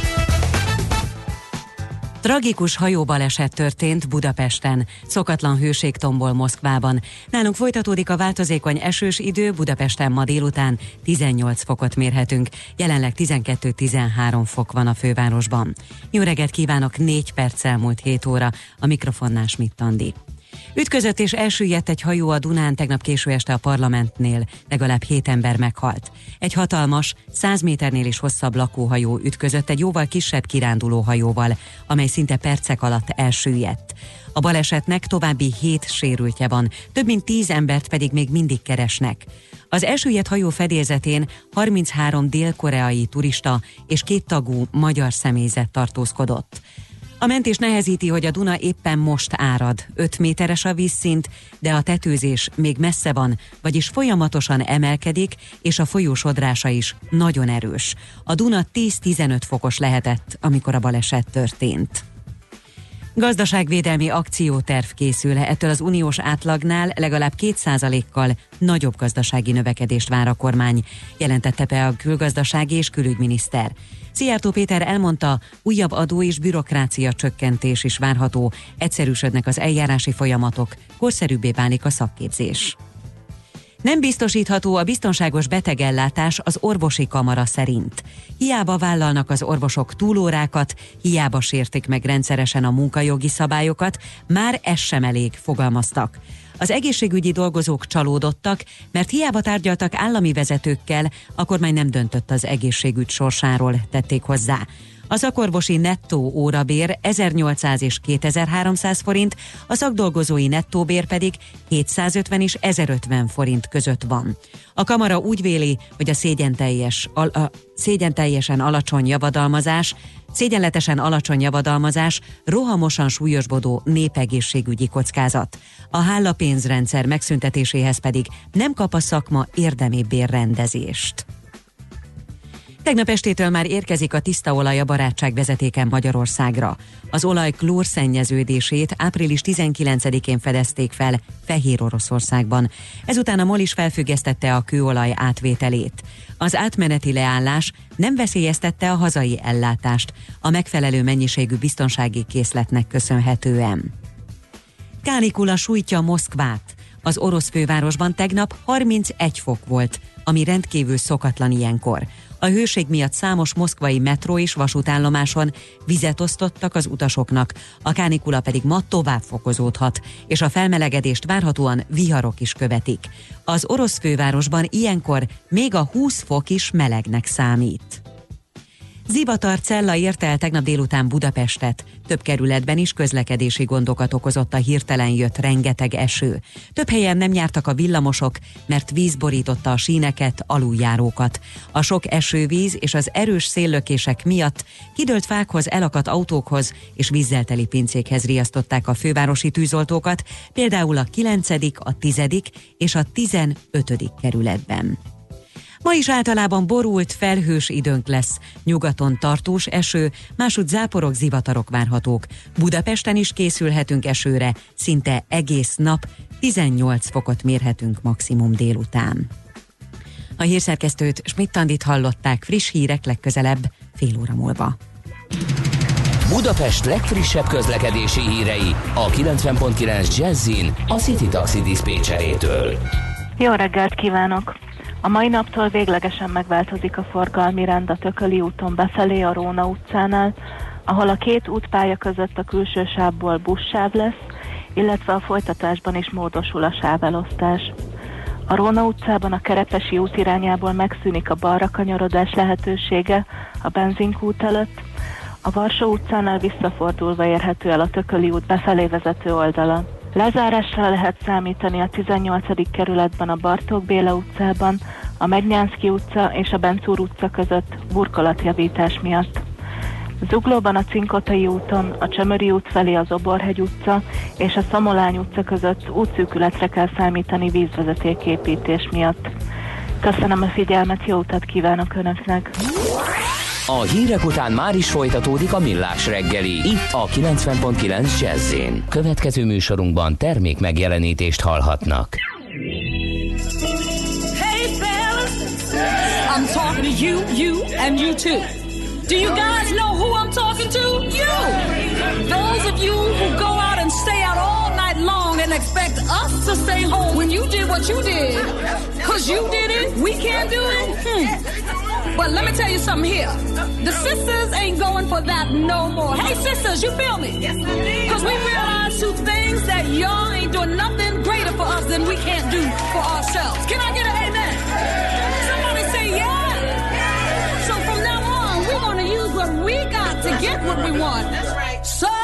Tragikus hajóbaleset történt Budapesten, szokatlan hőségtombol Moszkvában. Nálunk folytatódik a változékony esős idő, Budapesten ma délután 18 fokot mérhetünk, jelenleg 12-13 fok van a fővárosban. Jó reggelt kívánok, 4 perc elmúlt 7 óra, a mikrofonnál Schmidt Andi. Ütközött és elsüllyedt egy hajó a Dunán tegnap késő este a parlamentnél. Legalább hét ember meghalt. Egy hatalmas, 100 méternél is hosszabb lakóhajó ütközött egy jóval kisebb kiránduló hajóval, amely szinte percek alatt elsüllyedt. A balesetnek további hét sérültje van, több mint 10 embert pedig még mindig keresnek. Az elsüllyedt hajó fedélzetén 33 dél-koreai turista és két tagú magyar személyzet tartózkodott. A mentés nehezíti, hogy a Duna éppen most árad. 5 méteres a vízszint, de a tetőzés még messze van, vagyis folyamatosan emelkedik, és a folyó sodrása is nagyon erős. A Duna 10-15 fokos lehetett, amikor a baleset történt. Gazdaságvédelmi akcióterv készül, ettől az uniós átlagnál legalább 2%-kal nagyobb gazdasági növekedést vár a kormány, jelentette be a külgazdasági és külügyminiszter. Szijjártó Péter elmondta, újabb adó és bürokrácia csökkentés is várható, egyszerűsödnek az eljárási folyamatok, korszerűbbé válik a szakképzés. Nem biztosítható a biztonságos betegellátás az orvosi kamara szerint. Hiába vállalnak az orvosok túlórákat, hiába sértik meg rendszeresen a munkajogi szabályokat, már ez sem elég, fogalmaztak. Az egészségügyi dolgozók csalódottak, mert hiába tárgyaltak állami vezetőkkel, a kormány nem döntött az egészségügy sorsáról, tették hozzá. A szakorvosi nettó órabér 1800 és 2300 forint, a szakdolgozói nettóbér pedig 750 és 1050 forint között van. A kamara úgy véli, hogy a szégyenteljes, al, a szégyenteljesen alacsony javadalmazás, szégyenletesen alacsony javadalmazás rohamosan súlyosbodó népegészségügyi kockázat. A hálapénzrendszer megszüntetéséhez pedig nem kap a szakma érdemi bérrendezést. Tegnap estétől már érkezik a tiszta olaj a barátság vezetéken Magyarországra. Az olaj klórszennyeződését április 19-én fedezték fel Fehér Oroszországban. Ezután a MOL is felfüggesztette a kőolaj átvételét. Az átmeneti leállás nem veszélyeztette a hazai ellátást, a megfelelő mennyiségű biztonsági készletnek köszönhetően. Kánikula sújtja Moszkvát. Az orosz fővárosban tegnap 31 fok volt, ami rendkívül szokatlan ilyenkor. A hőség miatt számos moszkvai metró és vasútállomáson vizet osztottak az utasoknak, a kánikula pedig ma tovább fokozódhat, és a felmelegedést várhatóan viharok is követik. Az orosz fővárosban ilyenkor még a 20 fok is melegnek számít. Zivatar Cella érte el tegnap délután Budapestet. Több kerületben is közlekedési gondokat okozott a hirtelen jött rengeteg eső. Több helyen nem jártak a villamosok, mert víz borította a síneket, aluljárókat. A sok esővíz és az erős széllökések miatt kidőlt fákhoz, elakadt autókhoz és vízzel teli pincékhez riasztották a fővárosi tűzoltókat, például a 9., a 10. és a 15. kerületben. Ma is általában borult, felhős időnk lesz. Nyugaton tartós eső, másút záporok, zivatarok várhatók. Budapesten is készülhetünk esőre, szinte egész nap, 18 fokot mérhetünk maximum délután. A hírszerkesztőt Schmidt-Tandit hallották friss hírek legközelebb, fél óra múlva. Budapest legfrissebb közlekedési hírei a 90.9 Jazzin a City Taxi Dispécsejétől. Jó reggelt kívánok! A mai naptól véglegesen megváltozik a forgalmi rend a Tököli úton befelé a Róna utcánál, ahol a két útpálya között a külső sávból buszsáv lesz, illetve a folytatásban is módosul a sávelosztás. A Róna utcában a Kerepesi út irányából megszűnik a balra kanyarodás lehetősége a benzinkút előtt, a Varsó utcánál visszafordulva érhető el a Tököli út befelé vezető oldala. Lezárásra lehet számítani a 18. kerületben a Bartók Béla utcában, a Megnyánszki utca és a Bencúr utca között burkolatjavítás miatt. Zuglóban a Cinkotai úton, a Csömöri út felé az Oborhegy utca és a Szamolány utca között útszűkületre kell számítani vízvezetéképítés miatt. Köszönöm a figyelmet, jó utat kívánok Önöknek! A hírek után már is folytatódik a millás reggeli, itt a 90.9 jazz Következő műsorunkban termék megjelenítést hallhatnak. Hey fellas, I'm talking to you, you and you too. Do you guys know who I'm talking to? You! Those of you who go and expect us to stay home when you did what you did. Cause you did it, we can't do it. Hmm. But let me tell you something here. The sisters ain't going for that no more. Hey sisters, you feel me? Yes, Cause we realize two things that y'all ain't doing nothing greater for us than we can't do for ourselves. Can I get an amen? Somebody say yeah. So from now on, we're gonna use what we got to get what we want. That's right. So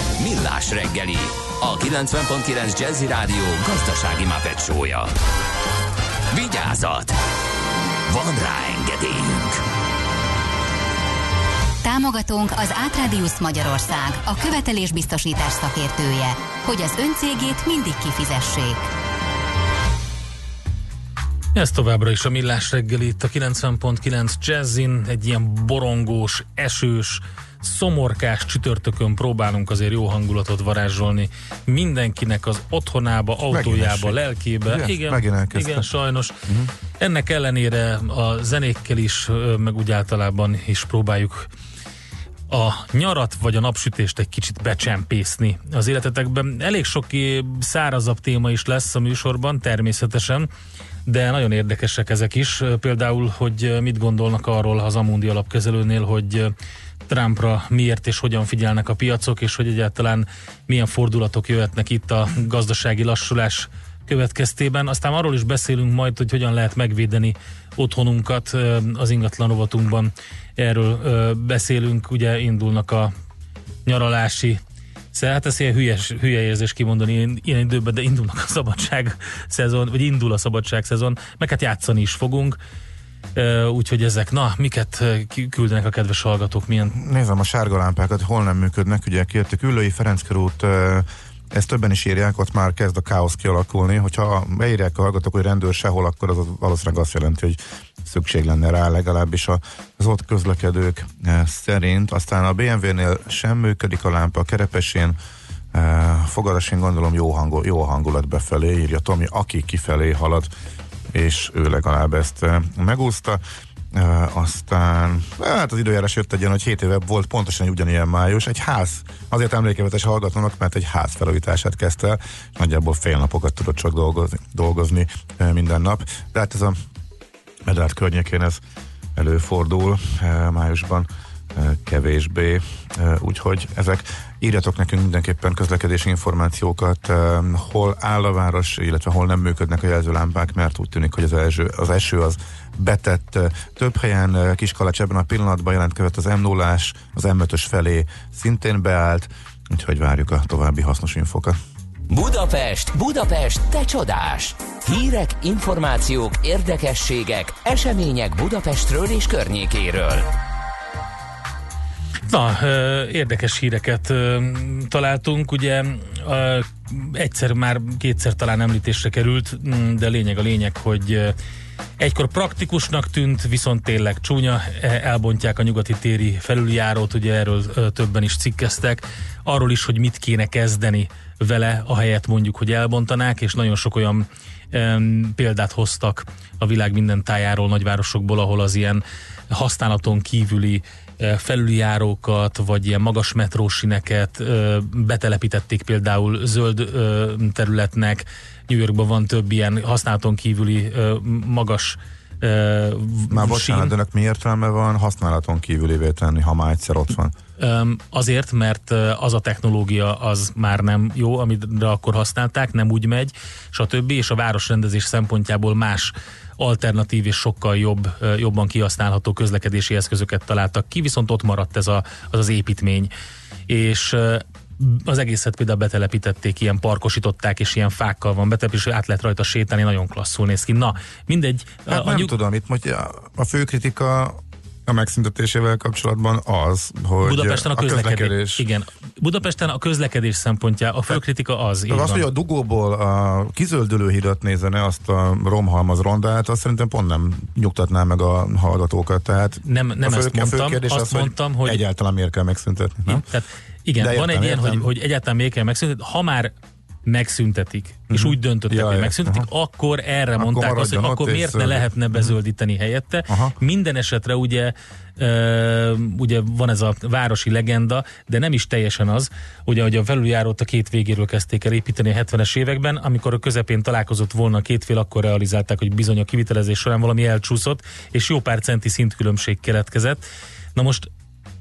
Millás reggeli, a 90.9 Jazzy Rádió gazdasági mapetsója. Vigyázat! Van rá engedélyünk! Támogatónk az Átrádiusz Magyarország, a követelésbiztosítás szakértője, hogy az öncégét mindig kifizessék. Ez továbbra is a Millás reggeli itt a 90.9 Jazzin, egy ilyen borongós, esős, szomorkás csütörtökön próbálunk azért jó hangulatot varázsolni mindenkinek az otthonába, autójába, lelkébe. Ugye? Igen, elkezdte. igen, sajnos. Uh-huh. Ennek ellenére a zenékkel is, meg úgy általában is próbáljuk a nyarat vagy a napsütést egy kicsit becsempészni az életetekben. Elég sok szárazabb téma is lesz a műsorban, természetesen, de nagyon érdekesek ezek is. Például, hogy mit gondolnak arról az Amundi alapkezelőnél, hogy Trumpra miért és hogyan figyelnek a piacok, és hogy egyáltalán milyen fordulatok jöhetnek itt a gazdasági lassulás következtében. Aztán arról is beszélünk majd, hogy hogyan lehet megvédeni otthonunkat az ingatlan rovatunkban. Erről beszélünk, ugye indulnak a nyaralási Szóval hát ez ilyen hülyes, hülye érzés kimondani ilyen időben, de indulnak a szabadság szezon, vagy indul a szabadság szezon, meg hát játszani is fogunk. Úgyhogy ezek, na, miket küldenek a kedves hallgatók, milyen Nézem a sárga lámpákat, hol nem működnek, ugye kértük Üllői Ferenc körút, ezt többen is írják, ott már kezd a káosz kialakulni. Hogyha beírják a hallgatók, hogy rendőr sehol, akkor az valószínűleg azt jelenti, hogy szükség lenne rá legalábbis az ott közlekedők szerint. Aztán a BMW-nél sem működik a lámpa, a kerepesén fogadasén gondolom jó, hangul, jó hangulat befelé, írja Tomi, aki kifelé halad, és ő legalább ezt eh, megúszta. Uh, aztán, hát az időjárás jött egy ilyen, hogy 7 éve volt pontosan egy ugyanilyen május, egy ház, azért emlékevetes hallgatónak, mert egy ház felújítását kezdte el, nagyjából fél napokat tudott csak dolgozni, dolgozni uh, minden nap, de hát ez a Medát környékén ez előfordul májusban kevésbé, úgyhogy ezek írjatok nekünk mindenképpen közlekedési információkat, hol áll a város, illetve hol nem működnek a jelzőlámpák, mert úgy tűnik, hogy az, eső, az eső az betett több helyen, uh, Kiskalacs ebben a pillanatban jelentkezett az m 0 az M5-ös felé szintén beállt, úgyhogy várjuk a további hasznos infokat. Budapest, Budapest, te csodás! Hírek, információk, érdekességek, események Budapestről és környékéről. Na, érdekes híreket találtunk, ugye egyszer már kétszer talán említésre került, de lényeg a lényeg, hogy egykor praktikusnak tűnt, viszont tényleg csúnya, e- elbontják a nyugati téri felüljárót, ugye erről többen is cikkeztek, arról is, hogy mit kéne kezdeni vele, ahelyett mondjuk, hogy elbontanák, és nagyon sok olyan példát hoztak a világ minden tájáról, nagyvárosokból, ahol az ilyen használaton kívüli felüljárókat, vagy ilyen magas metrósineket betelepítették például zöld területnek. New Yorkban van több ilyen használaton kívüli magas Már bocsánat, de ennek mi értelme van használaton kívülévé tenni, ha már egyszer ott van? Azért, mert az a technológia az már nem jó, amire akkor használták, nem úgy megy, stb. És a városrendezés szempontjából más alternatív és sokkal jobb, jobban kihasználható közlekedési eszközöket találtak ki, viszont ott maradt ez a, az az építmény. És az egészet például betelepítették, ilyen parkosították, és ilyen fákkal van betelepítve, és át lehet rajta sétálni, nagyon klasszul néz ki. Na, mindegy. Hát a nem nyug- tudom, itt most a- a fő kritika a megszüntetésével kapcsolatban az, hogy Budapesten a közlekedés. Igen. Budapesten a közlekedés szempontja, a főkritika az. De az, van. hogy a dugóból a kizöldülő hidat nézene, azt a romhalmaz rondát, azt szerintem pont nem nyugtatná meg a hallgatókat. Tehát nem, nem a ezt mondtam, fő azt az, mondtam, hogy... Egyáltalán miért kell megszüntetni, nem? Tehát igen, De van értem, egy ilyen, hogy, hogy egyáltalán miért kell megszüntetni. Ha már megszüntetik, uh-huh. és úgy döntöttek, Ja, hogy megszüntetik, aha. akkor erre Akkor mondták azt, hogy akkor miért ne lehetne bezöldíteni helyette. Aha. Minden esetre ugye, ö, ugye van ez a városi legenda, de nem is teljesen az, ugye, hogy a felüljárót a két végéről kezdték el építeni a 70-es években, amikor a közepén találkozott volna a két fél, akkor realizálták, hogy bizony a kivitelezés során valami elcsúszott, és jó pár centi szintkülönbség keletkezett. Na most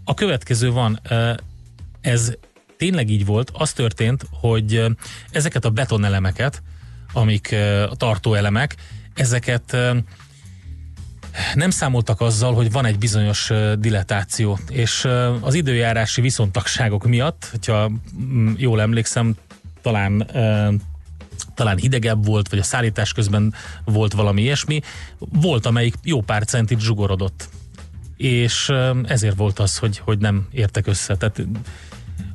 a következő van, ö, ez tényleg így volt, az történt, hogy ezeket a betonelemeket, amik a tartóelemek, ezeket nem számoltak azzal, hogy van egy bizonyos ö, diletáció, és az időjárási viszontagságok miatt, hogyha mm, jól emlékszem, talán talán hidegebb volt, vagy a szállítás közben volt valami ilyesmi, volt, amelyik jó pár centit zsugorodott. És ezért volt az, hogy, hogy nem értek össze. Tehát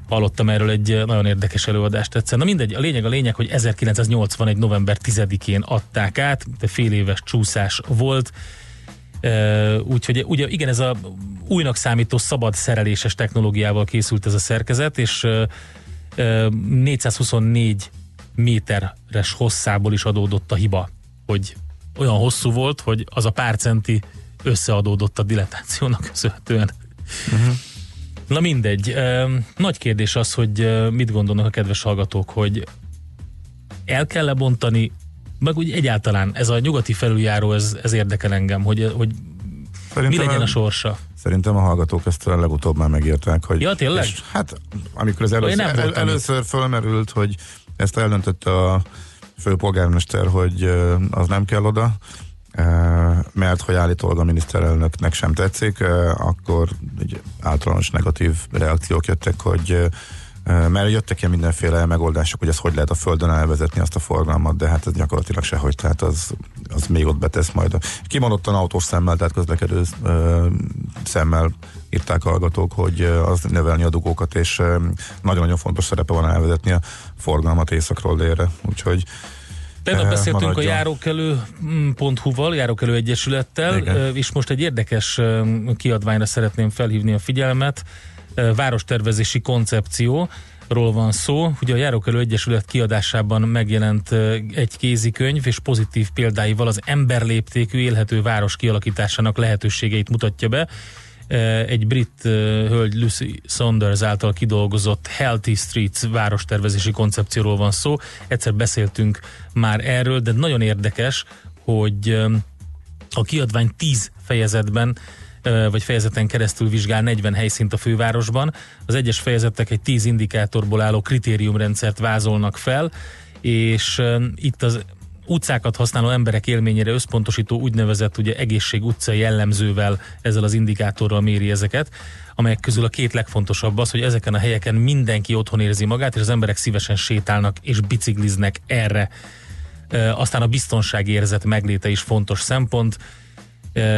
hallottam erről egy eh, nagyon érdekes előadást egyszer. Na mindegy, a lényeg a lényeg, hogy 1981. november 10-én adták át, de fél éves csúszás volt. Uh, úgyhogy ugye igen, ez a újnak számító szabad szereléses technológiával készült ez a szerkezet, és uh, uh, 424 méteres hosszából is adódott a hiba, hogy olyan hosszú volt, hogy az a pár centi összeadódott a diletációnak köszönhetően. Uh-huh. Na mindegy. Nagy kérdés az, hogy mit gondolnak a kedves hallgatók, hogy el kell lebontani, meg úgy egyáltalán ez a nyugati felüljáró, ez, ez érdekel engem, hogy, hogy mi legyen a sorsa. Szerintem a hallgatók ezt a legutóbb már megírták, hogy... Ja, tényleg? És, hát, amikor az először, nem el, először fölmerült, hogy ezt eldöntötte a főpolgármester, hogy az nem kell oda, mert hogy állítólag a miniszterelnöknek sem tetszik, akkor egy általános negatív reakciók jöttek, hogy mert jöttek ilyen mindenféle megoldások, hogy ez hogy lehet a földön elvezetni azt a forgalmat, de hát ez gyakorlatilag sehogy, tehát az, az még ott betesz majd. Kimondottan autós szemmel, tehát közlekedő szemmel írták a hallgatók, hogy az növelni a dugókat, és nagyon-nagyon fontos szerepe van elvezetni a forgalmat északról délre, úgyhogy Tegnap beszéltünk maradjon. a járókelő.hu-val, járókelő egyesülettel, Igen. és most egy érdekes kiadványra szeretném felhívni a figyelmet. Várostervezési koncepció, ról van szó. Ugye a Járókelő Egyesület kiadásában megjelent egy kézikönyv, és pozitív példáival az emberléptékű élhető város kialakításának lehetőségeit mutatja be. Ö, Egy brit ö, hölgy Lucy Saunders által kidolgozott Healthy Streets várostervezési koncepcióról van szó. Egyszer beszéltünk már erről, de nagyon érdekes, hogy ö, a kiadvány 10 fejezetben vagy fejezeten keresztül vizsgál 40 helyszínt a fővárosban. Az egyes fejezetek egy 10 indikátorból álló kritériumrendszert vázolnak fel, és itt az utcákat használó emberek élményére összpontosító úgynevezett ugye egészség utca jellemzővel ezzel az indikátorral méri ezeket, amelyek közül a két legfontosabb az, hogy ezeken a helyeken mindenki otthon érzi magát, és az emberek szívesen sétálnak és bicikliznek erre. Ö, Aztán a biztonságérzet megléte is fontos szempont,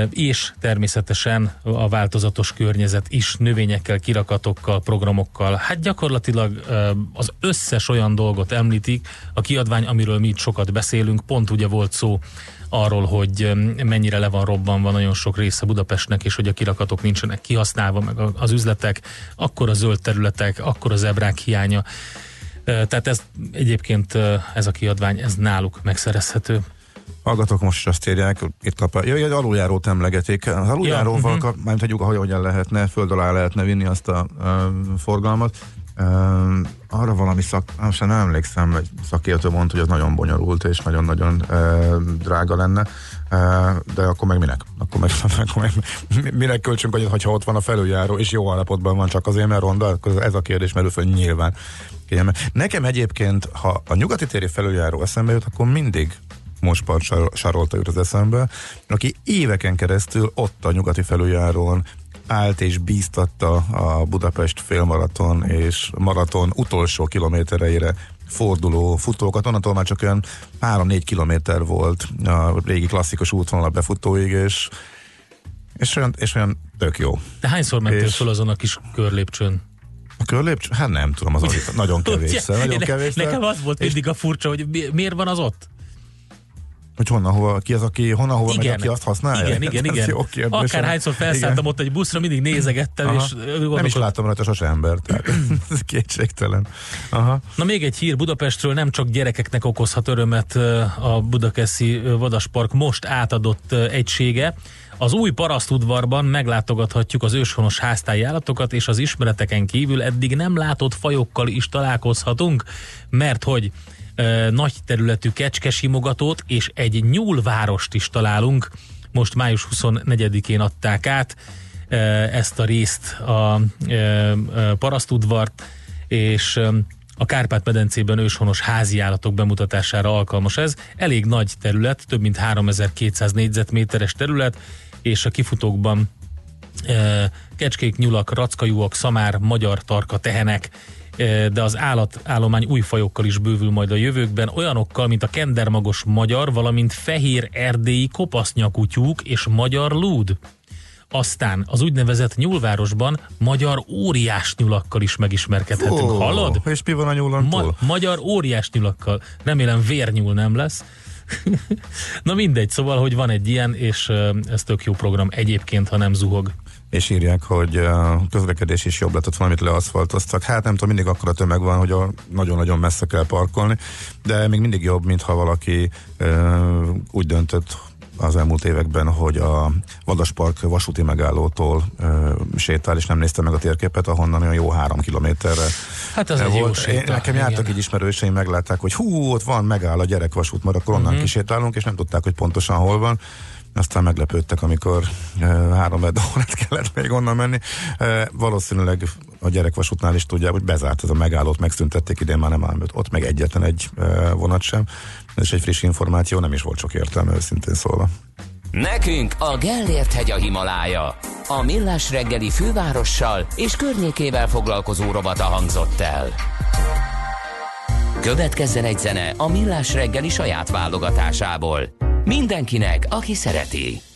és természetesen a változatos környezet is növényekkel, kirakatokkal, programokkal. Hát gyakorlatilag az összes olyan dolgot említik, a kiadvány, amiről mi itt sokat beszélünk, pont ugye volt szó arról, hogy mennyire le van robbanva nagyon sok része Budapestnek, és hogy a kirakatok nincsenek kihasználva, meg az üzletek, akkor a zöld területek, akkor az ebrák hiánya. Tehát ez egyébként ez a kiadvány, ez náluk megszerezhető. Hallgatók most is azt írják, itt kap a, ja, egy aluljárót emlegetik. Az aluljáróval, Ja, kap, mármint hogy hogy hogyan lehetne, föld alá lehetne vinni azt a um, forgalmat. Um, arra valami szak, most nem emlékszem, egy szakértő mondta, hogy az nagyon bonyolult és nagyon-nagyon uh, drága lenne. Uh, de akkor meg minek? Akkor meg, akkor meg mi- minek költsünk annyit, ott van a felüljáró, és jó állapotban van, csak azért, mert ronda, akkor ez a kérdés merül föl nyilván. Kényelme. Nekem egyébként, ha a nyugati téri felüljáró eszembe jut, akkor mindig Mospart Sar- Sarolta jut az eszembe, aki éveken keresztül ott a nyugati felüljárón állt és bíztatta a Budapest félmaraton és maraton utolsó kilométereire forduló futókat, onnantól már csak olyan 3-4 kilométer volt a régi klasszikus útvonal befutóig, és És olyan, és olyan tök jó. De hányszor mentél És- föl azon a kis körlépcsőn? A körlépcső? Hát nem tudom, az az nagyon kevésszer. Ugye? Nagyon kevésszer. Nekem az volt mindig a furcsa, hogy mi, miért van az ott? Hogy honnan, hova, ki az, aki honnan, hova megy, aki azt használja? Igen, igen, igen. jó kérdés. Akárhányszor felszálltam ott egy buszra, mindig nézegettem, Aha. és Nem is láttam rajta sose ember, tehát ez kétségtelen. Aha. Na még egy hír Budapestről, nem csak gyerekeknek okozhat örömet a Budakeszi Vadaspark most átadott egysége. Az új parasztudvarban meglátogathatjuk az őshonos háztáji állatokat, és az ismereteken kívül eddig nem látott fajokkal is találkozhatunk, mert hogy nagy területű kecskesimogatót és egy nyúlvárost is találunk. Most május 24-én adták át ö, ezt a részt a ö, ö, parasztudvart, és ö, a Kárpát-medencében őshonos házi állatok bemutatására alkalmas ez. Elég nagy terület, több mint 3200 négyzetméteres terület, és a kifutókban kecskék, nyulak, rackajúak, szamár, magyar tarka, tehenek, de az állatállomány új fajokkal is bővül majd a jövőkben, olyanokkal, mint a kendermagos magyar, valamint fehér erdélyi kopasznyakútyúk és magyar lúd. Aztán az úgynevezett nyúlvárosban magyar óriás nyulakkal is megismerkedhetünk. Ó, Hallod? És mi van a nyúlon Ma- magyar óriás nyulakkal. Remélem vérnyúl nem lesz. Na mindegy, szóval, hogy van egy ilyen, és ez tök jó program egyébként, ha nem zuhog. És írják, hogy a közlekedés is jobb lett, ott valamit leaszfaltoztak. Hát nem tudom, mindig akkora tömeg van, hogy a- nagyon-nagyon messze kell parkolni, de még mindig jobb, mintha valaki ö, úgy döntött az elmúlt években, hogy a Vadaspark vasúti megállótól ö, sétál, és nem nézte meg a térképet, ahonnan olyan jó három kilométerre Hát ez egy jó volt. séta, Én, nekem jártak igen. így ismerőseim, meglátták, hogy hú, ott van, megáll a gyerekvasút, mert akkor onnan uh-huh. kisétálunk, és nem tudták, hogy pontosan hol van. Aztán meglepődtek, amikor e, három órát kellett még onnan menni. E, valószínűleg a gyerekvasútnál is tudják, hogy bezárt ez a megállót, megszüntették, idén már nem áll, ott meg egyetlen egy e, vonat sem. Ez is egy friss információ, nem is volt sok értelme, őszintén szólva. Nekünk a Gellért hegy a Himalája. A Millás reggeli fővárossal és környékével foglalkozó rovata hangzott el. Következzen egy zene a Millás reggeli saját válogatásából. Mindenkinek, aki szereti.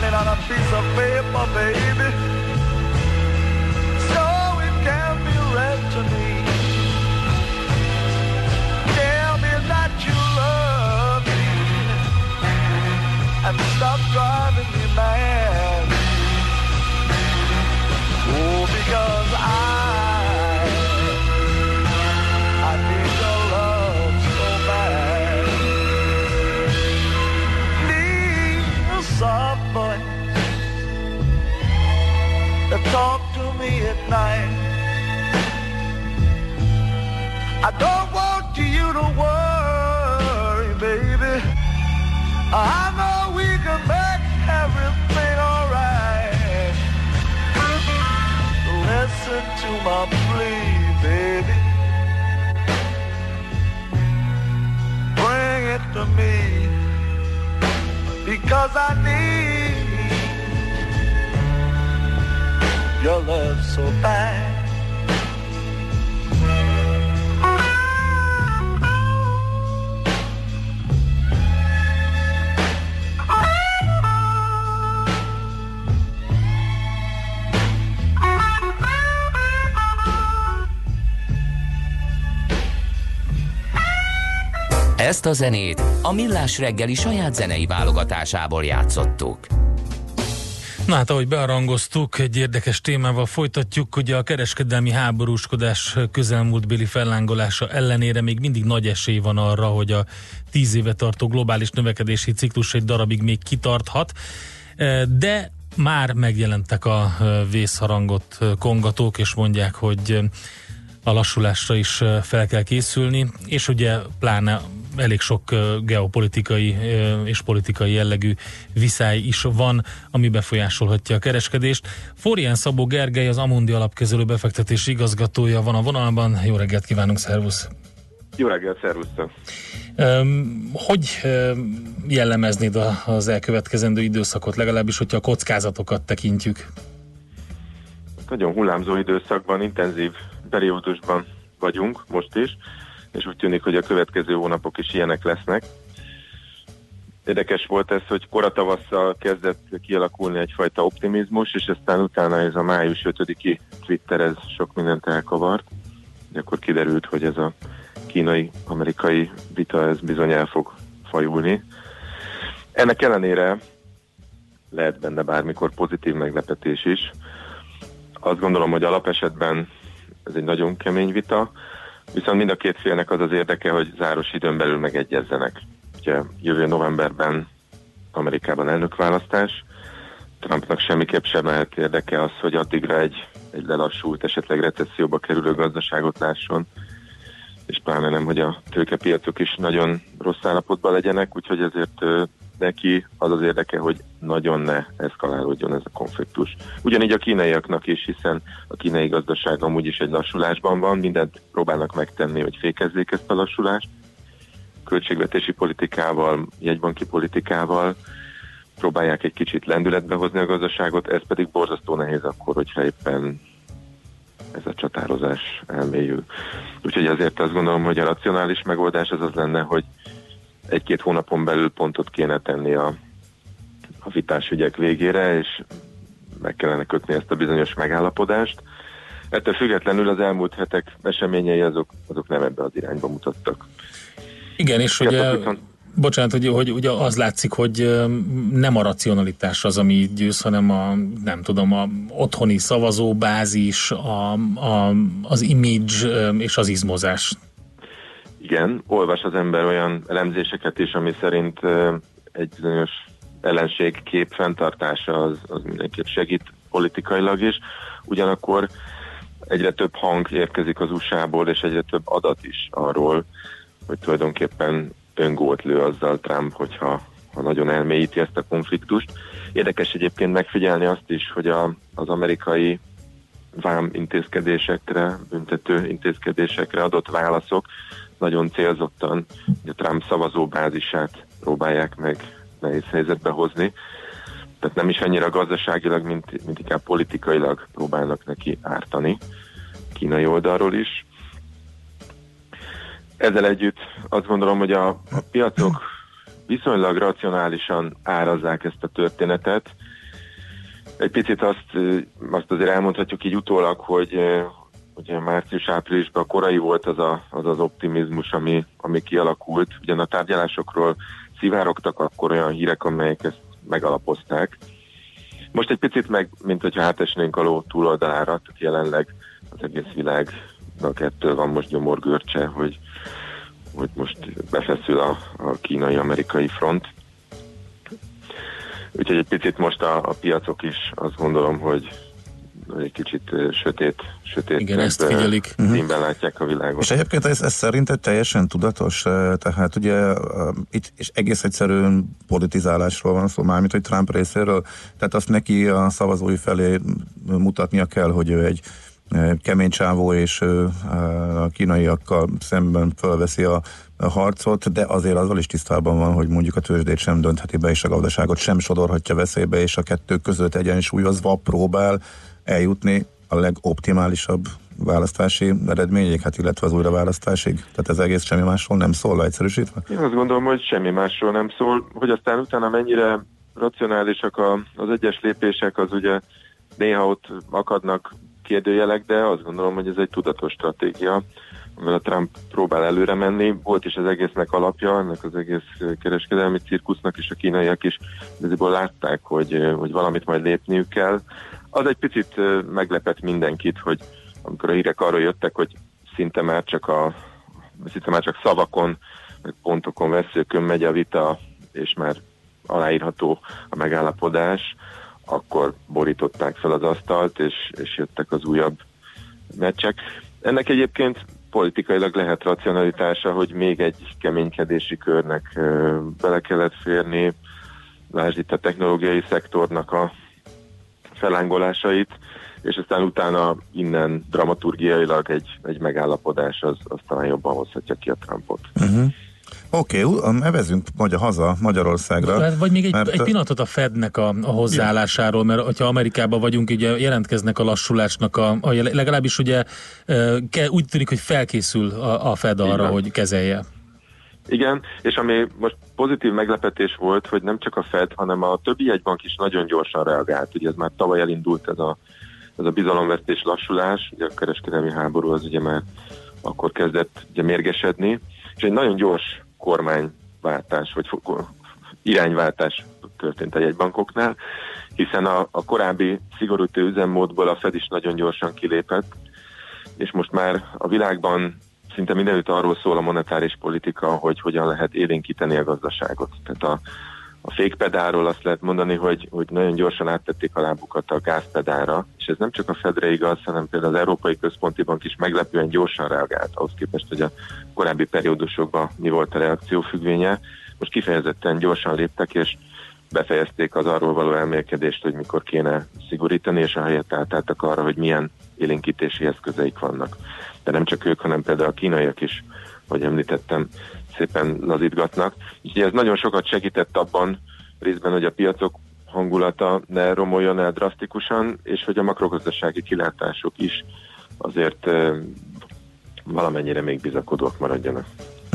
It on a piece of paper, baby, night. I don't want you to worry, baby. I know we can make everything alright. Listen to my plea, baby. Bring it to me because I need your love so bad. Ezt a zenét a Millás reggeli saját zenei válogatásából játszottuk. Na hát, ahogy bearangoztuk, egy érdekes témával folytatjuk, hogy a kereskedelmi háborúskodás közelmúltbéli fellángolása ellenére még mindig nagy esély van arra, hogy a tíz éve tartó globális növekedési ciklus egy darabig még kitarthat, de már megjelentek a vészharangot kongatók, és mondják, hogy a lassulásra is fel kell készülni, és ugye pláne elég sok geopolitikai és politikai jellegű viszály is van, ami befolyásolhatja a kereskedést. Fórián Szabó Gergely, az Amundi alapkezelő befektetési igazgatója van a vonalban. Jó reggelt kívánunk, szervusz! Jó reggelt, szervusztok! Hogy jellemeznéd az elkövetkezendő időszakot, legalábbis, hogyha a kockázatokat tekintjük? Nagyon hullámzó időszakban, intenzív periódusban vagyunk most is, és úgy tűnik, hogy a következő hónapok is ilyenek lesznek. Érdekes volt ez, hogy koratavasszal kezdett kialakulni egyfajta optimizmus, és aztán utána ez a május 5-i Twitter, ez sok mindent elkavart. De akkor kiderült, hogy ez a kínai-amerikai vita, ez bizony el fog fajulni. Ennek ellenére lehet benne bármikor pozitív meglepetés is. Azt gondolom, hogy alapesetben ez egy nagyon kemény vita, viszont mind a két félnek az az érdeke, hogy záros időn belül megegyezzenek. Ugye jövő novemberben Amerikában elnökválasztás, Trumpnak semmiképp sem lehet érdeke az, hogy addigra egy, egy lelassult, esetleg recesszióba kerülő gazdaságot lásson, és pláne nem, hogy a tőkepiacok is nagyon rossz állapotban legyenek, úgyhogy ezért neki az az érdeke, hogy nagyon ne eszkalálódjon ez a konfliktus. Ugyanígy a kínaiaknak is, hiszen a kínai gazdaság amúgy is egy lassulásban van, mindent próbálnak megtenni, hogy fékezzék ezt a lassulást. Költségvetési politikával, jegybanki politikával próbálják egy kicsit lendületbe hozni a gazdaságot, ez pedig borzasztó nehéz akkor, hogyha éppen ez a csatározás elmélyül. Úgyhogy azért azt gondolom, hogy a racionális megoldás az az lenne, hogy egy-két hónapon belül pontot kéne tenni a, a vitás ügyek végére, és meg kellene kötni ezt a bizonyos megállapodást. Ettől függetlenül az elmúlt hetek eseményei azok, azok nem ebbe az irányba mutattak. Igen, és ugye, viszont... bocsánat, hogy, hogy ugye az látszik, hogy nem a racionalitás az, ami győz, hanem a, nem tudom, a otthoni szavazóbázis, a, a, az image és az izmozás igen, olvas az ember olyan elemzéseket is, ami szerint egy bizonyos ellenség kép fenntartása az, az mindenképp segít politikailag is. Ugyanakkor egyre több hang érkezik az USA-ból, és egyre több adat is arról, hogy tulajdonképpen öngót lő azzal Trump, hogyha ha nagyon elmélyíti ezt a konfliktust. Érdekes egyébként megfigyelni azt is, hogy a, az amerikai vám intézkedésekre, büntető intézkedésekre adott válaszok nagyon célzottan a Trump szavazóbázisát próbálják meg nehéz helyzetbe hozni. Tehát nem is annyira gazdaságilag, mint, mint inkább politikailag próbálnak neki ártani kínai oldalról is. Ezzel együtt azt gondolom, hogy a, a piacok viszonylag racionálisan árazzák ezt a történetet. Egy picit azt, azt azért elmondhatjuk így utólag, hogy, ugye március-áprilisban korai volt az, a, az az optimizmus, ami, ami kialakult. Ugyan a tárgyalásokról szivárogtak akkor olyan hírek, amelyek ezt megalapozták. Most egy picit meg, mint hogyha átesnénk a ló túloldalára, tehát jelenleg az egész világnak ettől van most gyomorgörcse, hogy, hogy most befeszül a, a kínai-amerikai front. Úgyhogy egy picit most a, a piacok is azt gondolom, hogy egy kicsit sötét, sötét Igen, ezt figyelik. színben látják a világot. És egyébként ez, ez szerinted teljesen tudatos? Eh, Tehát ugye itt és egész egyszerűen politizálásról van szó, mármint, hogy Trump részéről, tehát azt neki a szavazói felé mutatnia kell, hogy ő egy kemény csávó, és a kínaiakkal szemben fölveszi a, a harcot, de azért azzal is tisztában van, hogy mondjuk a tőzsdét sem döntheti be, és a gazdaságot sem sodorhatja veszélybe, és a kettő között egyensúlyozva próbál eljutni a legoptimálisabb választási eredményig, hát illetve az újraválasztásig. Tehát ez egész semmi másról nem szól, egyszerűsítve? Én azt gondolom, hogy semmi másról nem szól, hogy aztán utána mennyire racionálisak a, az egyes lépések, az ugye néha ott akadnak kérdőjelek, de azt gondolom, hogy ez egy tudatos stratégia, amivel a Trump próbál előre menni. Volt is az egésznek alapja, ennek az egész kereskedelmi cirkusznak, és a kínaiak is igaziból látták, hogy, hogy valamit majd lépniük kell. Az egy picit meglepett mindenkit, hogy amikor a hírek arról jöttek, hogy szinte már csak a szinte már csak szavakon, pontokon, veszőkön megy a vita, és már aláírható a megállapodás, akkor borították fel az asztalt, és, és jöttek az újabb meccsek. Ennek egyébként politikailag lehet racionalitása, hogy még egy keménykedési körnek bele kellett férni, lásd itt a technológiai szektornak a felángolásait, és aztán utána innen dramaturgiailag egy, egy megállapodás az, az talán jobban hozhatja ki a Trumpot. Uh-huh. Oké, okay, evezünk magyar haza Magyarországra. Hát, Vagy még egy, mert- egy pillanatot a Fednek a, a hozzáállásáról, mert hogyha Amerikában vagyunk, ugye jelentkeznek a lassulásnak, a, a legalábbis ugye úgy tűnik, hogy felkészül a, a Fed arra, van. hogy kezelje. Igen, és ami most pozitív meglepetés volt, hogy nem csak a Fed, hanem a többi jegybank is nagyon gyorsan reagált. Ugye ez már tavaly elindult ez a, ez a bizalomvesztés lassulás, ugye a kereskedelmi háború az ugye már akkor kezdett ugye mérgesedni, és egy nagyon gyors kormányváltás, vagy irányváltás történt a jegybankoknál, hiszen a, a korábbi szigorító üzemmódból a Fed is nagyon gyorsan kilépett, és most már a világban szinte mindenütt arról szól a monetáris politika, hogy hogyan lehet élénkíteni a gazdaságot. Tehát a, a fékpedáról azt lehet mondani, hogy, hogy nagyon gyorsan áttették a lábukat a gázpedára, és ez nem csak a Fedre igaz, hanem például az Európai Központi Bank is meglepően gyorsan reagált, ahhoz képest, hogy a korábbi periódusokban mi volt a reakció függvénye. Most kifejezetten gyorsan léptek, és befejezték az arról való elmélkedést, hogy mikor kéne szigorítani, és a helyet átálltak arra, hogy milyen élénkítési eszközeik vannak. De nem csak ők, hanem például a kínaiak is, hogy említettem, szépen lazítgatnak. Úgyhogy ez nagyon sokat segített abban részben, hogy a piacok hangulata ne romoljon el drasztikusan, és hogy a makrogazdasági kilátások is azért valamennyire még bizakodóak maradjanak.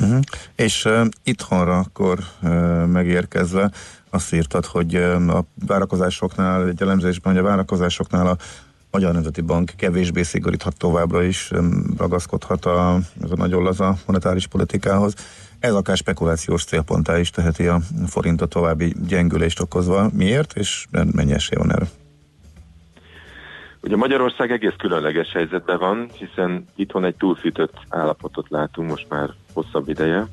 Uh-huh. És uh, itthonra akkor uh, megérkezve azt írtad, hogy uh, a várakozásoknál, egy elemzésben, hogy a várakozásoknál a Magyar Nemzeti Bank kevésbé szigoríthat továbbra is, ragaszkodhat a, ez a nagyon laza monetáris politikához. Ez akár spekulációs célponttá is teheti a forintot további gyengülést okozva. Miért, és mennyi esély van erre? Ugye Magyarország egész különleges helyzetben van, hiszen itthon egy túlfűtött állapotot látunk most már hosszabb ideje,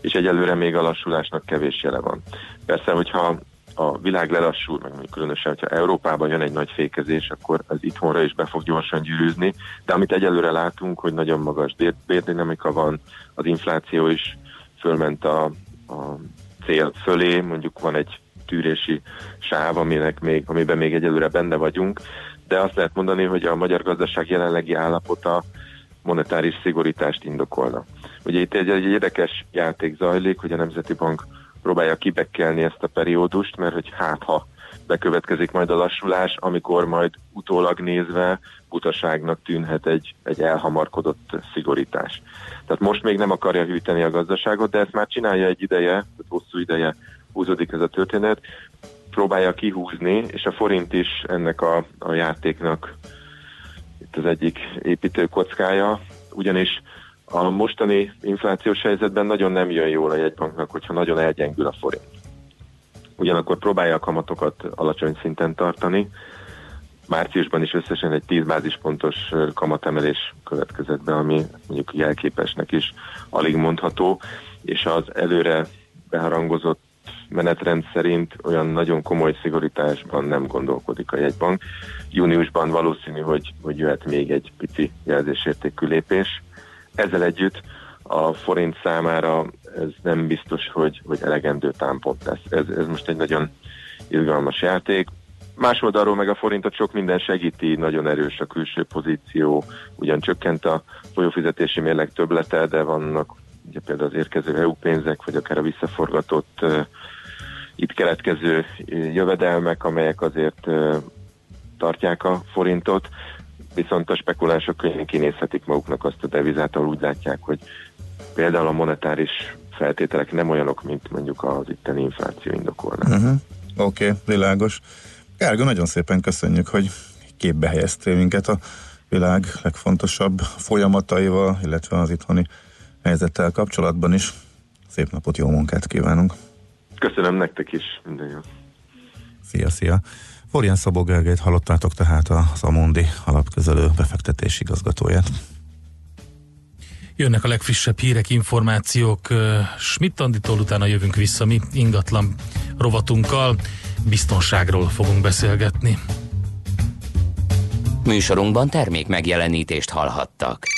és egyelőre még a lassulásnak kevés jele van. Persze, hogyha a világ lelassul, meg különösen, hogyha Európában jön egy nagy fékezés, akkor az itthonra is be fog gyorsan gyűrűzni, de amit egyelőre látunk, hogy nagyon magas bér- bérdinamika van, az infláció is fölment a, a cél fölé, mondjuk van egy tűrési sáv, aminek még, amiben még egyelőre benne vagyunk, de azt lehet mondani, hogy a magyar gazdaság jelenlegi állapota monetáris szigorítást indokolna. Ugye itt egy, egy érdekes játék zajlik, hogy a Nemzeti Bank próbálja kibekkelni ezt a periódust, mert hogy hát ha bekövetkezik majd a lassulás, amikor majd utólag nézve butaságnak tűnhet egy, egy elhamarkodott szigorítás. Tehát most még nem akarja hűteni a gazdaságot, de ezt már csinálja egy ideje, tehát hosszú ideje húzódik ez a történet, próbálja kihúzni, és a forint is ennek a, a játéknak itt az egyik építőkockája, ugyanis a mostani inflációs helyzetben nagyon nem jön jól a jegybanknak, hogyha nagyon elgyengül a forint. Ugyanakkor próbálja a kamatokat alacsony szinten tartani. Márciusban is összesen egy 10 bázispontos kamatemelés következett be, ami mondjuk jelképesnek is alig mondható, és az előre beharangozott menetrend szerint olyan nagyon komoly szigorításban nem gondolkodik a jegybank. Júniusban valószínű, hogy, hogy jöhet még egy pici jelzésértékű lépés. Ezzel együtt a forint számára ez nem biztos, hogy, hogy elegendő támpont lesz. Ez, ez most egy nagyon izgalmas játék. Más oldalról meg a forintot sok minden segíti, nagyon erős a külső pozíció, ugyan csökkent a folyófizetési mérleg töblete, de vannak ugye például az érkező EU pénzek, vagy akár a visszaforgatott uh, itt keletkező jövedelmek, amelyek azért uh, tartják a forintot, viszont a spekulánsok könnyen kinézhetik maguknak azt a devizát, ahol úgy látják, hogy például a monetáris feltételek nem olyanok, mint mondjuk az itteni infláció indokolna. Uh-huh. Oké, okay, világos. Gergő, nagyon szépen köszönjük, hogy képbe helyeztél minket a világ legfontosabb folyamataival, illetve az itthoni helyzettel kapcsolatban is. Szép napot, jó munkát kívánunk! Köszönöm nektek is, minden jó. Szia, szia! Florian Szabó Gergelyt hallottátok tehát az Amundi alapközelő befektetési igazgatóját. Jönnek a legfrissebb hírek, információk. Schmidt Anditól utána jövünk vissza mi ingatlan rovatunkkal. Biztonságról fogunk beszélgetni. Műsorunkban termék megjelenítést hallhattak.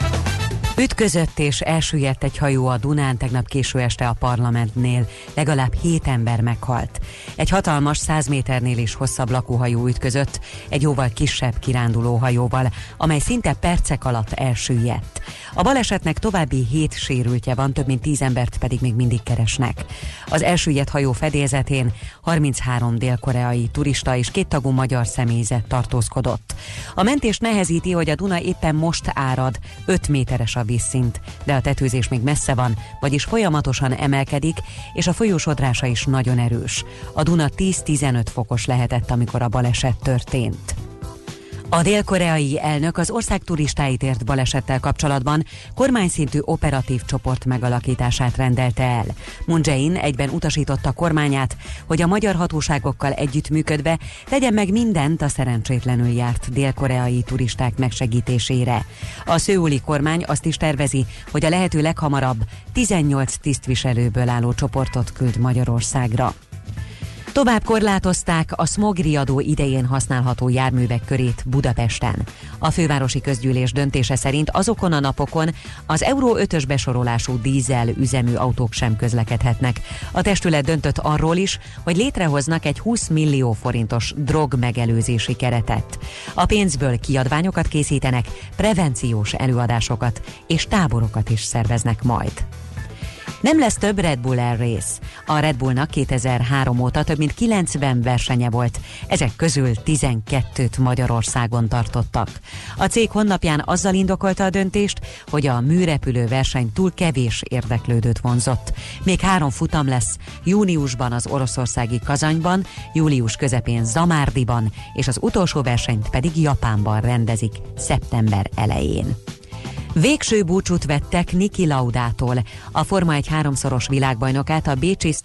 Ütközött és elsüllyedt egy hajó a Dunán tegnap késő este a parlamentnél. Legalább hét ember meghalt. Egy hatalmas 100 méternél is hosszabb lakóhajó ütközött egy jóval kisebb kiránduló hajóval, amely szinte percek alatt elsüllyedt. A balesetnek további hét sérültje van, több mint 10 embert pedig még mindig keresnek. Az elsüllyedt hajó fedélzetén 33 dél-koreai turista és két tagú magyar személyzet tartózkodott. A mentés nehezíti, hogy a Duna éppen most árad, 5 méteres a vízszint, de a tetőzés még messze van, vagyis folyamatosan emelkedik, és a folyósodrása is nagyon erős. A Duna 10-15 fokos lehetett, amikor a baleset történt. A dél-koreai elnök az ország turistáit ért balesettel kapcsolatban kormányszintű operatív csoport megalakítását rendelte el. Moon Jae-in egyben utasította kormányát, hogy a magyar hatóságokkal együttműködve tegyen meg mindent a szerencsétlenül járt dél-koreai turisták megsegítésére. A szőuli kormány azt is tervezi, hogy a lehető leghamarabb 18 tisztviselőből álló csoportot küld Magyarországra. Tovább korlátozták a smogriadó idején használható járművek körét Budapesten. A fővárosi közgyűlés döntése szerint azokon a napokon az Euró 5-ös besorolású dízel üzemű autók sem közlekedhetnek. A testület döntött arról is, hogy létrehoznak egy 20 millió forintos drog megelőzési keretet. A pénzből kiadványokat készítenek, prevenciós előadásokat és táborokat is szerveznek majd. Nem lesz több Red Bull Air Race. A Red Bullnak 2003 óta több mint 90 versenye volt, ezek közül 12-t Magyarországon tartottak. A cég honlapján azzal indokolta a döntést, hogy a műrepülő verseny túl kevés érdeklődőt vonzott. Még három futam lesz, júniusban az oroszországi Kazanyban, július közepén Zamárdiban, és az utolsó versenyt pedig Japánban rendezik szeptember elején. Végső búcsút vettek Niki Laudától. A Forma egy háromszoros világbajnokát a Bécsi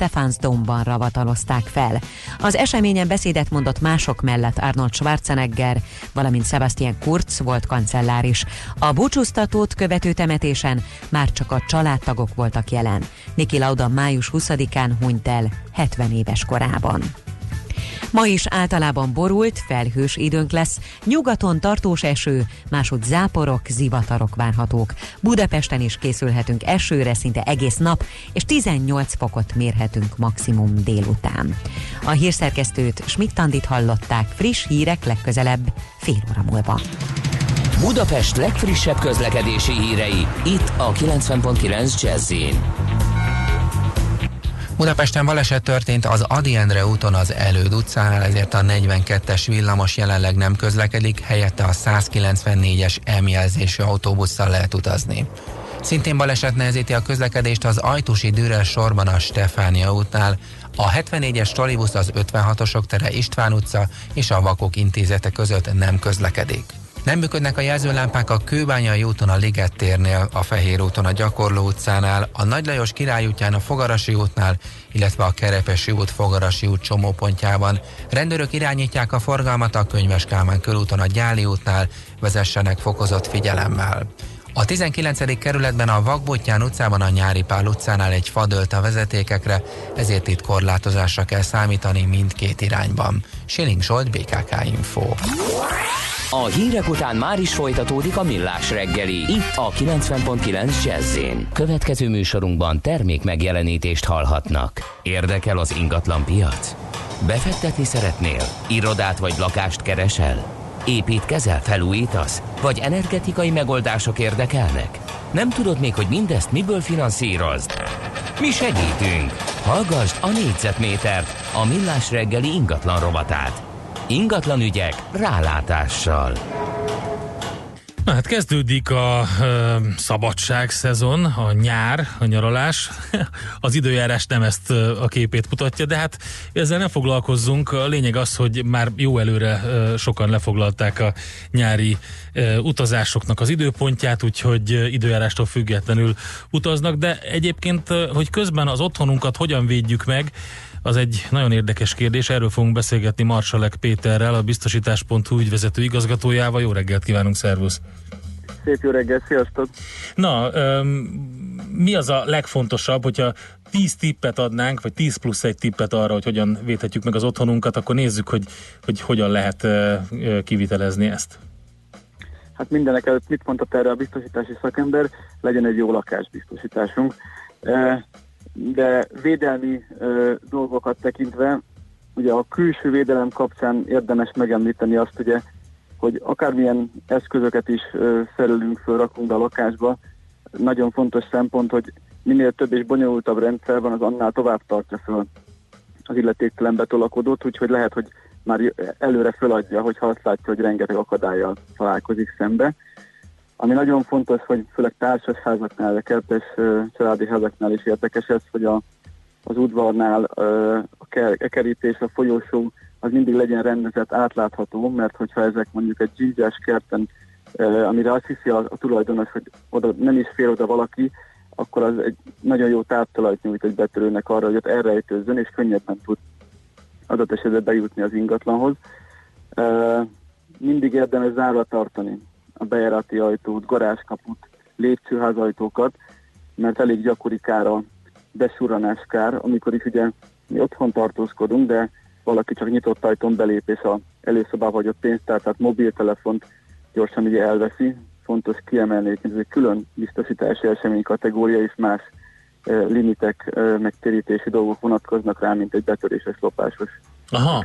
Domban ravatalozták fel. Az eseményen beszédet mondott mások mellett Arnold Schwarzenegger, valamint Sebastian Kurz volt kancellár is. A búcsúztatót követő temetésen már csak a családtagok voltak jelen. Niki Lauda május 20-án hunyt el 70 éves korában. Ma is általában borult, felhős időnk lesz, nyugaton tartós eső, másod záporok, zivatarok várhatók. Budapesten is készülhetünk esőre szinte egész nap, és 18 fokot mérhetünk maximum délután. A hírszerkesztőt Schmidt-Tandit hallották, friss hírek legközelebb fél óra múlva. Budapest legfrissebb közlekedési hírei, itt a 90.9 jazz Budapesten baleset történt az Adi Endre úton az Előd utcánál, ezért a 42-es villamos jelenleg nem közlekedik, helyette a 194-es emjelzésű autóbusszal lehet utazni. Szintén baleset nehezíti a közlekedést az Ajtusi Dürer sorban a Stefánia útnál, a 74-es trolibusz az 56-osok tere István utca és a Vakok intézete között nem közlekedik. Nem működnek a jelzőlámpák a Kőbányai úton a Liget térnél, a Fehér úton a Gyakorló utcánál, a Nagy Lajos Király útján a Fogarasi útnál, illetve a Kerepesi út Fogarasi út csomópontjában. Rendőrök irányítják a forgalmat a Könyves Kálmán körúton a Gyáli útnál, vezessenek fokozott figyelemmel. A 19. kerületben a Vakbottyán utcában a Nyári Pál utcánál egy fa dőlt a vezetékekre, ezért itt korlátozásra kell számítani mindkét irányban. Siling Zsolt, BKK Info. A hírek után már is folytatódik a millás reggeli, itt a 90.9 jazz Következő műsorunkban termék megjelenítést hallhatnak. Érdekel az ingatlan piac? Befektetni szeretnél? Irodát vagy lakást keresel? Építkezel, felújítasz? Vagy energetikai megoldások érdekelnek? Nem tudod még, hogy mindezt miből finanszírozd? Mi segítünk! Hallgassd a négyzetmétert, a millás reggeli ingatlan rovatát. Ingatlan ügyek rálátással. Na hát kezdődik a ö, szabadság szezon, a nyár, a nyaralás. Az időjárás nem ezt a képét mutatja, de hát ezzel nem foglalkozzunk. A lényeg az, hogy már jó előre ö, sokan lefoglalták a nyári ö, utazásoknak az időpontját, úgyhogy ö, időjárástól függetlenül utaznak, de egyébként, ö, hogy közben az otthonunkat hogyan védjük meg, az egy nagyon érdekes kérdés, erről fogunk beszélgetni Marsalek Péterrel, a biztosítás.hu ügyvezető igazgatójával. Jó reggelt kívánunk, szervusz! Szép jó reggelt, sziasztok! Na, um, mi az a legfontosabb, hogyha 10 tippet adnánk, vagy 10 plusz egy tippet arra, hogy hogyan védhetjük meg az otthonunkat, akkor nézzük, hogy, hogy hogyan lehet uh, kivitelezni ezt. Hát mindenek előtt mit mondott erre a biztosítási szakember? Legyen egy jó lakásbiztosításunk. De védelmi ö, dolgokat tekintve, ugye a külső védelem kapcsán érdemes megemlíteni azt, ugye, hogy akármilyen eszközöket is ö, felülünk föl, rakunk be a lakásba, nagyon fontos szempont, hogy minél több és bonyolultabb rendszer van, az annál tovább tartja föl az illetéktelen betolakodót, úgyhogy lehet, hogy már előre föladja, hogyha azt látja, hogy rengeteg akadályjal találkozik szembe. Ami nagyon fontos, hogy főleg társasházaknál, de kertes családi házaknál is érdekes ez, hogy a, az udvarnál a kerítés, a folyósó az mindig legyen rendezett, átlátható, mert hogyha ezek mondjuk egy dzsígyás kerten, amire azt hiszi a, a tulajdonos, hogy oda nem is fél oda valaki, akkor az egy nagyon jó táptalajt nyújt egy betörőnek arra, hogy ott elrejtőzzön, és könnyebben tud adott esetben bejutni az ingatlanhoz. Mindig érdemes zárva tartani a bejárati ajtót, garázskaput, lépcsőházajtókat, mert elég gyakori kár a kár, amikor is ugye mi otthon tartózkodunk, de valaki csak nyitott ajtón belép, és a előszobába vagy a pénztár, tehát mobiltelefont gyorsan ugye elveszi. Fontos kiemelni, hogy ez egy külön biztosítási esemény kategória, és más limitek, megtérítési dolgok vonatkoznak rá, mint egy betöréses, lopásos Aha.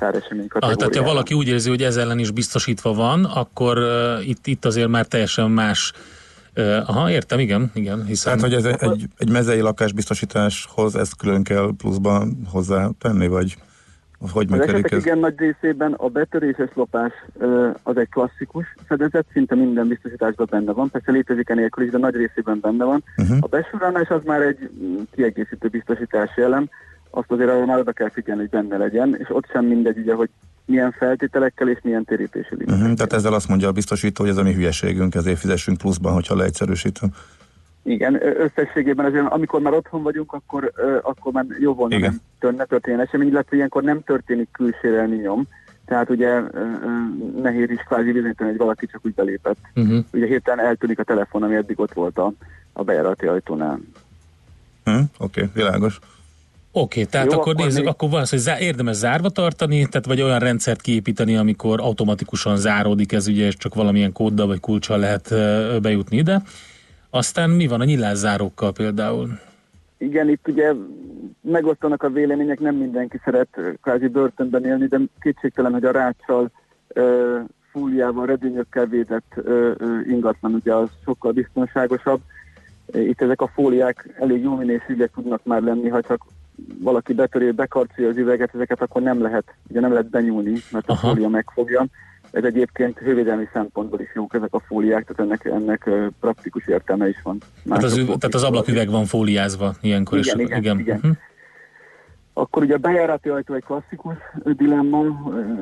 Aha, tehát ha valaki úgy érzi, hogy ez ellen is biztosítva van, akkor uh, itt, itt azért már teljesen más uh, Aha, értem, igen, igen. Hiszen... Tehát, hogy ez egy, egy mezei lakásbiztosításhoz ezt külön kell pluszban hozzá tenni, vagy hogy működik ez? igen nagy részében a betöréses lopás az egy klasszikus fedezet, szinte minden biztosításban benne van, persze létezik enélkül is, de nagy részében benne van. Uh-huh. A besorolás az már egy kiegészítő biztosítási elem, azt azért arra már oda kell figyelni, hogy benne legyen, és ott sem mindegy, ugye, hogy milyen feltételekkel és milyen térítési limitekkel. Uh-huh, tehát ezzel azt mondja a biztosító, hogy ez a mi hülyeségünk, ezért fizessünk pluszban, hogyha leegyszerűsítem. Igen, összességében azért, amikor már otthon vagyunk, akkor, akkor már jó volna Igen. nem tör, ne történjen esemény, illetve ilyenkor nem történik külsérelmi nyom, tehát ugye nehéz is kvázi bizonyítani, hogy valaki csak úgy belépett. Uh-huh. Ugye hirtelen eltűnik a telefon, ami eddig ott volt a, a bejárati ajtónál. Uh-huh. Oké, okay, világos. Oké, okay, tehát Jó, akkor, akkor nézzük, még... akkor van az, hogy zá- érdemes zárva tartani, tehát vagy olyan rendszert kiépíteni, amikor automatikusan záródik ez, ugye, és csak valamilyen kóddal vagy kulcsal lehet bejutni ide. Aztán mi van a nyilászárókkal például? Igen, itt ugye megosztanak a vélemények, nem mindenki szeret kvázi börtönben élni, de kétségtelen, hogy a ráccsal, fúliával, redőnyökkel védett ingatlan ugye az sokkal biztonságosabb. Itt ezek a fóliák elég jó minőségűek tudnak már lenni, ha csak valaki betöré, bekarcolja az üveget, ezeket akkor nem lehet, ugye nem lehet benyúlni, mert a Aha. fólia megfogja. Ez egyébként hővédelmi szempontból is jók ezek a fóliák, tehát ennek, ennek praktikus értelme is van. Tehát az, Mások ü- tehát az ablaküveg van fóliázva ilyenkor. Igen, és, igen, igen. igen. Mhm. Akkor ugye a bejárati ajtó egy klasszikus dilemma,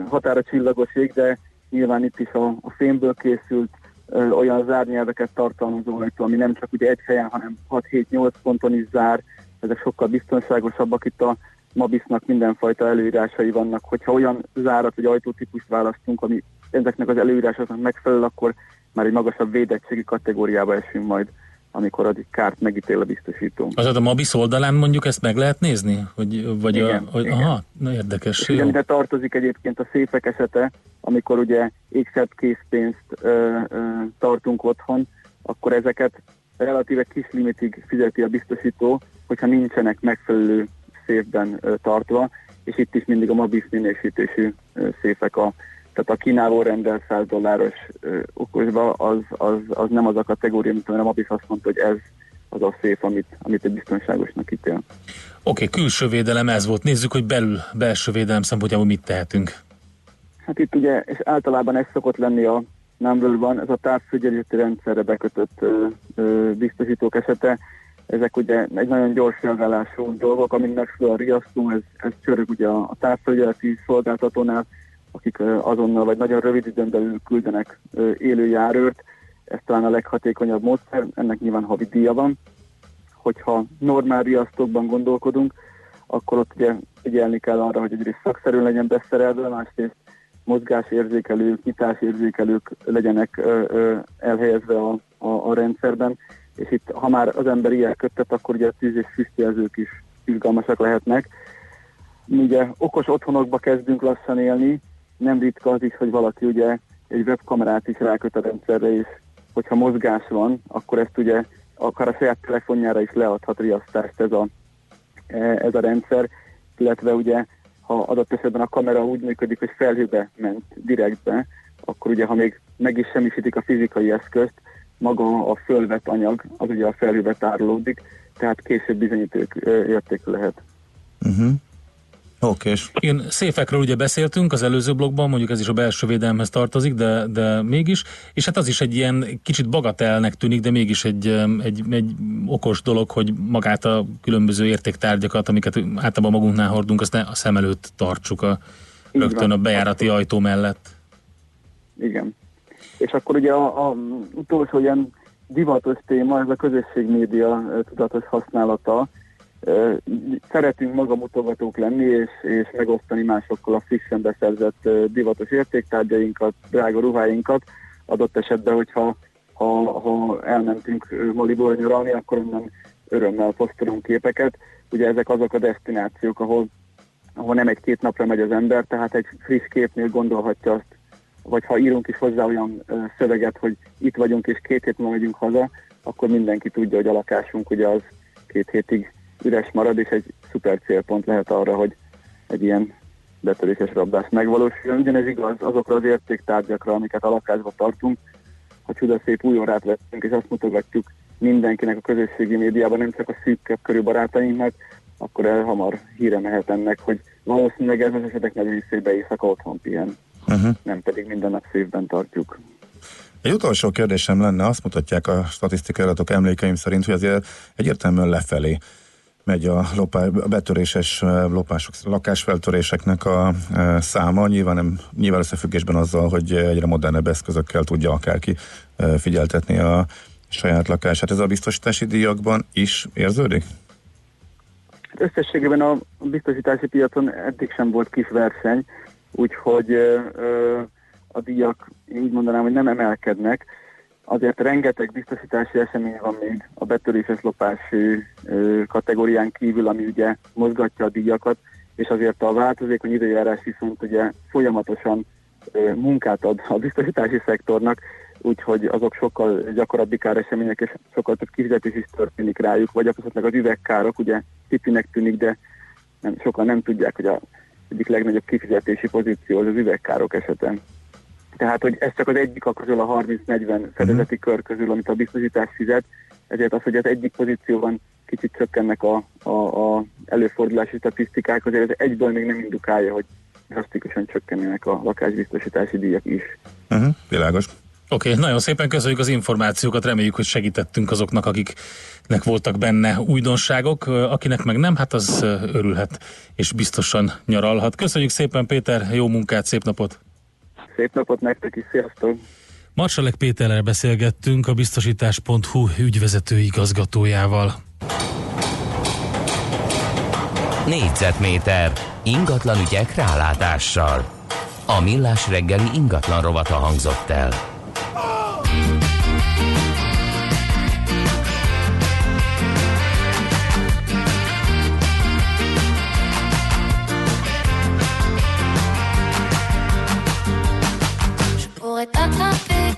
határa csillagos ég, de nyilván itt is a, a fémből készült ö, olyan zárnyelveket tartalmazó ajtó, ami nem csak ugye egy helyen, hanem 6-7-8 ponton is zár, ezek sokkal biztonságosabbak, itt a Mabisnak mindenfajta előírásai vannak, hogyha olyan zárat vagy ajtótípust választunk, ami ezeknek az előírásoknak megfelel, akkor már egy magasabb védettségi kategóriába esünk majd, amikor addig kárt megítél a biztosító. Az a Mabis oldalán mondjuk ezt meg lehet nézni? Hogy, vagy Igen, a, hogy, igen. aha, na érdekes. És Jó. ugyanide tartozik egyébként a széfek esete, amikor ugye ékszert készpénzt ö, ö, tartunk otthon, akkor ezeket relatíve kis limitig fizeti a biztosító, hogyha nincsenek megfelelő széfben tartva, és itt is mindig a Mabis minősítésű széfek a tehát a Kínáló rendel 100 dolláros okosba, az, az, az nem az a kategória, mint amire a Mabis azt mondta, hogy ez az a szép, amit, amit egy biztonságosnak ítél. Oké, okay, külső védelem ez volt. Nézzük, hogy belül, belső védelem szempontjából mit tehetünk. Hát itt ugye, és általában ez szokott lenni a number ez a távfigyelőti rendszerre bekötött ö, ö, biztosítók esete. Ezek ugye egy nagyon gyors reagálású dolgok, amin megfelel a riasztó, ez, ez csörög ugye a, távfigyeleti szolgáltatónál, akik azonnal vagy nagyon rövid időn belül küldenek élő járőrt. Ez talán a leghatékonyabb módszer, ennek nyilván havi díja van. Hogyha normál riasztókban gondolkodunk, akkor ott ugye figyelni kell arra, hogy egyrészt szakszerűen legyen beszerelve, másrészt mozgásérzékelők, nyitásérzékelők legyenek elhelyezve a, a, a rendszerben, és itt, ha már az ember ilyen köttet, akkor ugye a tűz- és füstjelzők is izgalmasak lehetnek. Mi ugye okos otthonokba kezdünk lassan élni, nem ritka az is, hogy valaki ugye egy webkamerát is ráköt a rendszerre, és hogyha mozgás van, akkor ezt ugye akár a saját telefonjára is leadhat riasztást ez a, ez a rendszer, illetve ugye ha adott esetben a kamera úgy működik, hogy felhőbe ment direktbe, akkor ugye, ha még meg is semmisítik a fizikai eszközt, maga a fölvett anyag, az ugye a felhőbe tárolódik, tehát később bizonyíték ö, értékű lehet. Uh-huh. Oké, Igen, széfekről ugye beszéltünk az előző blogban, mondjuk ez is a belső védelemhez tartozik, de, de mégis, és hát az is egy ilyen kicsit bagatelnek tűnik, de mégis egy, egy, egy okos dolog, hogy magát a különböző értéktárgyakat, amiket általában magunknál hordunk, azt ne a szem előtt tartsuk a, Így rögtön van. a bejárati ajtó mellett. Igen. És akkor ugye a, a utolsó ilyen divatos téma, ez a közösségmédia ö, tudatos használata. Szeretünk magamutogatók lenni, és, és megosztani másokkal a frissen beszerzett divatos értéktárgyainkat, drága ruháinkat. Adott esetben, hogyha ha, ha elmentünk Maliból nyaralni, akkor onnan örömmel posztolunk képeket. Ugye ezek azok a destinációk, ahol, ahol nem egy-két napra megy az ember, tehát egy friss képnél gondolhatja azt, vagy ha írunk is hozzá olyan szöveget, hogy itt vagyunk és két hét múlva megyünk haza, akkor mindenki tudja, hogy a lakásunk ugye az két hétig üres marad, és egy szuper célpont lehet arra, hogy egy ilyen betöréses rablás megvalósuljon. Ugyanez igaz azokra az értéktárgyakra, amiket a lakásba tartunk, ha csuda szép új órát vettünk, és azt mutogatjuk mindenkinek a közösségi médiában, nem csak a szűkebb körű barátainknak, akkor el hamar híre mehet ennek, hogy valószínűleg ez az esetek nagy részében éjszaka otthon pihen, uh-huh. nem pedig minden nap szívben tartjuk. Egy utolsó kérdésem lenne, azt mutatják a statisztikai adatok emlékeim szerint, hogy azért egyértelműen lefelé megy a, lopá, a betöréses lopások, lakásfeltöréseknek a száma, nyilván, nem, nyilván összefüggésben azzal, hogy egyre modernebb eszközökkel tudja akárki figyeltetni a saját lakását. Ez a biztosítási díjakban is érződik? Összességében a biztosítási piacon eddig sem volt kis verseny, úgyhogy ö, a díjak úgy mondanám, hogy nem emelkednek. Azért rengeteg biztosítási esemény van még a betöréses lopási ö, kategórián kívül, ami ugye mozgatja a díjakat, és azért a változékony időjárás viszont ugye folyamatosan munkát ad a biztosítási szektornak, úgyhogy azok sokkal gyakorabbi káresemények, és sokkal több kifizetés is történik rájuk, vagy esetleg az üvegkárok, ugye pipinek tűnik, de nem, sokan nem tudják, hogy a egyik legnagyobb kifizetési pozíció az az üvegkárok esetén. Tehát, hogy ez csak az egyik a közül a 30-40 fedezeti kör közül, amit a biztosítás fizet, ezért az, hogy az egyik pozícióban kicsit csökkennek a, a, a előfordulási statisztikák, azért ez egyből még nem indukálja, hogy drasztikusan csökkennének a lakásbiztosítási díjak is. Uh-huh, világos. Oké, okay, nagyon szépen köszönjük az információkat, reméljük, hogy segítettünk azoknak, akiknek voltak benne újdonságok, akinek meg nem, hát az örülhet, és biztosan nyaralhat. Köszönjük szépen Péter, jó munkát, szép napot! Szép napot nektek is, sziasztok! Marsalek Péterrel beszélgettünk a biztosítás.hu ügyvezető igazgatójával. Négyzetméter ingatlan ügyek rálátással. A millás reggeli ingatlan rovata hangzott el.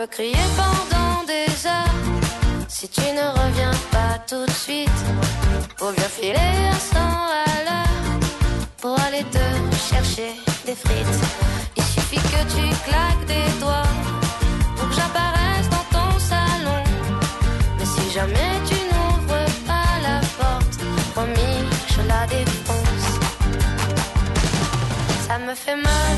peux crier pendant des heures si tu ne reviens pas tout de suite. Pour bien filer à 100 à l'heure pour aller te chercher des frites. Il suffit que tu claques des doigts pour que j'apparaisse dans ton salon. Mais si jamais tu n'ouvres pas la porte, promis, je la défonce. Ça me fait mal,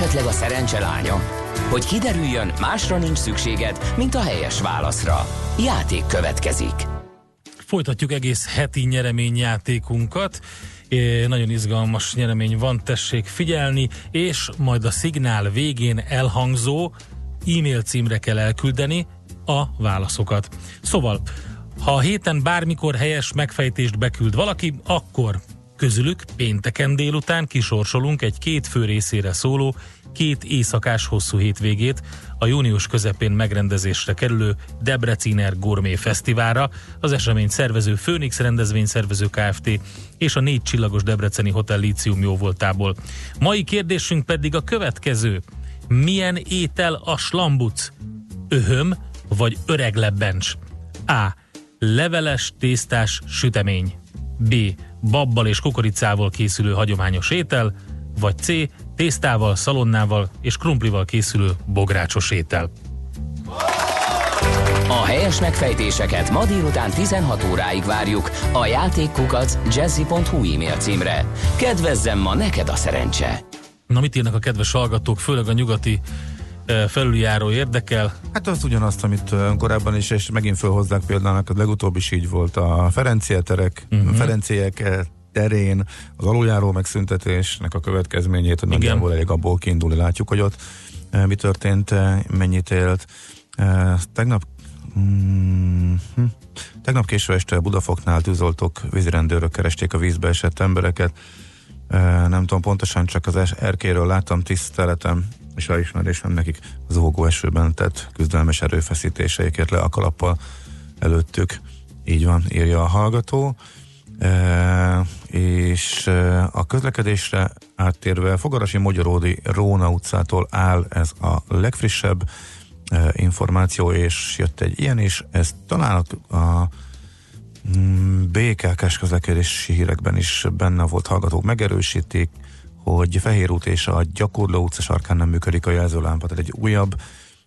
Esetleg a szerencse? Hogy kiderüljön, másra nincs szükséged, mint a helyes válaszra. Játék következik. Folytatjuk egész heti nyereményjátékunkat. É, nagyon izgalmas nyeremény van, tessék figyelni, és majd a szignál végén elhangzó e-mail címre kell elküldeni a válaszokat. Szóval, ha a héten bármikor helyes megfejtést beküld valaki, akkor közülük pénteken délután kisorsolunk egy két fő részére szóló, két éjszakás hosszú hétvégét a június közepén megrendezésre kerülő Debreciner Gourmet Fesztiválra, az esemény szervező Phoenix rendezvényszervező Kft. és a négy csillagos Debreceni Hotel Lícium jóvoltából. Mai kérdésünk pedig a következő. Milyen étel a slambuc? Öhöm vagy öreg lebbencs? A. Leveles tésztás sütemény. B. Babbal és kukoricával készülő hagyományos étel, vagy C. Tésztával, szalonnával és krumplival készülő bográcsos étel. A helyes megfejtéseket ma délután 16 óráig várjuk a játékkukac jazzy.hu e-mail címre. Kedvezzem ma neked a szerencse! Na mit írnak a kedves hallgatók, főleg a nyugati felüljáró érdekel? Hát az ugyanazt, amit korábban is, és megint felhozzák például, a legutóbb is így volt a Ferencia terek, Mhm. uh-huh. Ferenciek terén az aluljáró megszüntetésnek a következményét, hogy nagyjából elég abból kiindulni, látjuk, hogy ott mi történt, mennyit élt. Tegnap mm, hm, Tegnap késő este Budafoknál tűzoltók, vízirendőrök keresték a vízbe esett embereket. Nem tudom pontosan, csak az erkéről láttam tiszteletem és elismerésem nekik az ógó esőben tett küzdelmes erőfeszítéseikért le a kalappal előttük. Így van, írja a hallgató. E, és e, a közlekedésre áttérve Fogarasi Magyaródi Róna utcától áll ez a legfrissebb e, információ, és jött egy ilyen is, ez talán a, a mm, BKK-s közlekedési hírekben is benne volt hallgatók, megerősítik, hogy Fehér út és a Gyakorló utca sarkán nem működik a jelzőlámpa, tehát egy újabb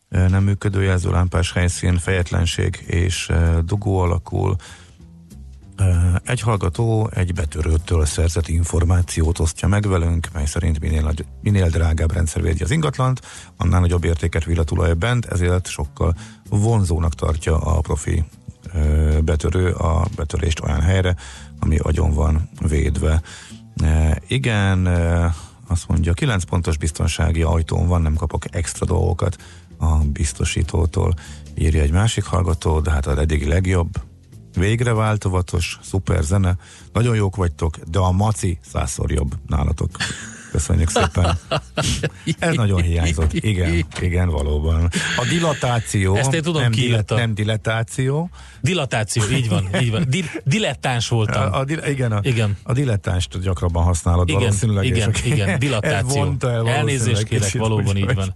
nem működő jelzőlámpás helyszín, fejetlenség és dugó alakul. Egy hallgató egy betörőtől szerzett információt osztja meg velünk, mely szerint minél, minél drágább rendszer védi az ingatlant, annál nagyobb értéket vill a tulaj bent, ezért sokkal vonzónak tartja a profi betörő a betörést olyan helyre, ami agyon van védve. E, igen, e, azt mondja, 9 pontos biztonsági ajtón van, nem kapok extra dolgokat a biztosítótól, írja egy másik hallgató, de hát az eddigi legjobb, végre változatos, szuper zene, nagyon jók vagytok, de a maci százszor jobb nálatok. Köszönjük szépen. Ez nagyon hiányzott. Igen, igen, valóban. A dilatáció, Ezt én tudom, nem, ki írta. nem dilatáció. Dilatáció, így van, így van. Di- dilettáns voltam. A, a, dil- igen, a, Igen. a dilettást gyakrabban használod Igen, valószínűleg. igen, igen, dilatáció. vonta el Elnézést kérek, kicsit, valóban így van.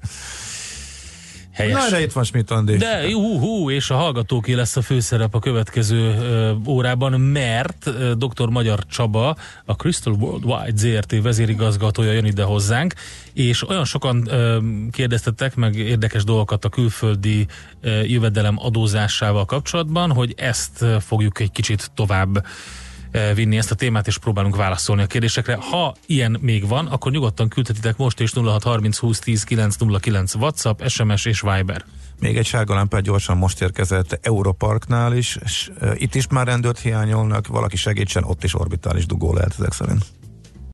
Helyes. Na, de itt van Schmidt Andi. De hú, hú, és a hallgatóké lesz a főszerep a következő ö, órában, mert ö, dr. Magyar Csaba, a Crystal Worldwide ZRT vezérigazgatója jön ide hozzánk, és olyan sokan ö, kérdeztettek meg érdekes dolgokat a külföldi ö, jövedelem adózásával kapcsolatban, hogy ezt fogjuk egy kicsit tovább vinni ezt a témát, és próbálunk válaszolni a kérdésekre. Ha ilyen még van, akkor nyugodtan küldhetitek most és 0630 20 10 909 WhatsApp, SMS és Viber. Még egy sárga lámpát gyorsan most érkezett Europarknál is, itt is már rendőrt hiányolnak, valaki segítsen, ott is orbitális dugó lehet ezek szerint.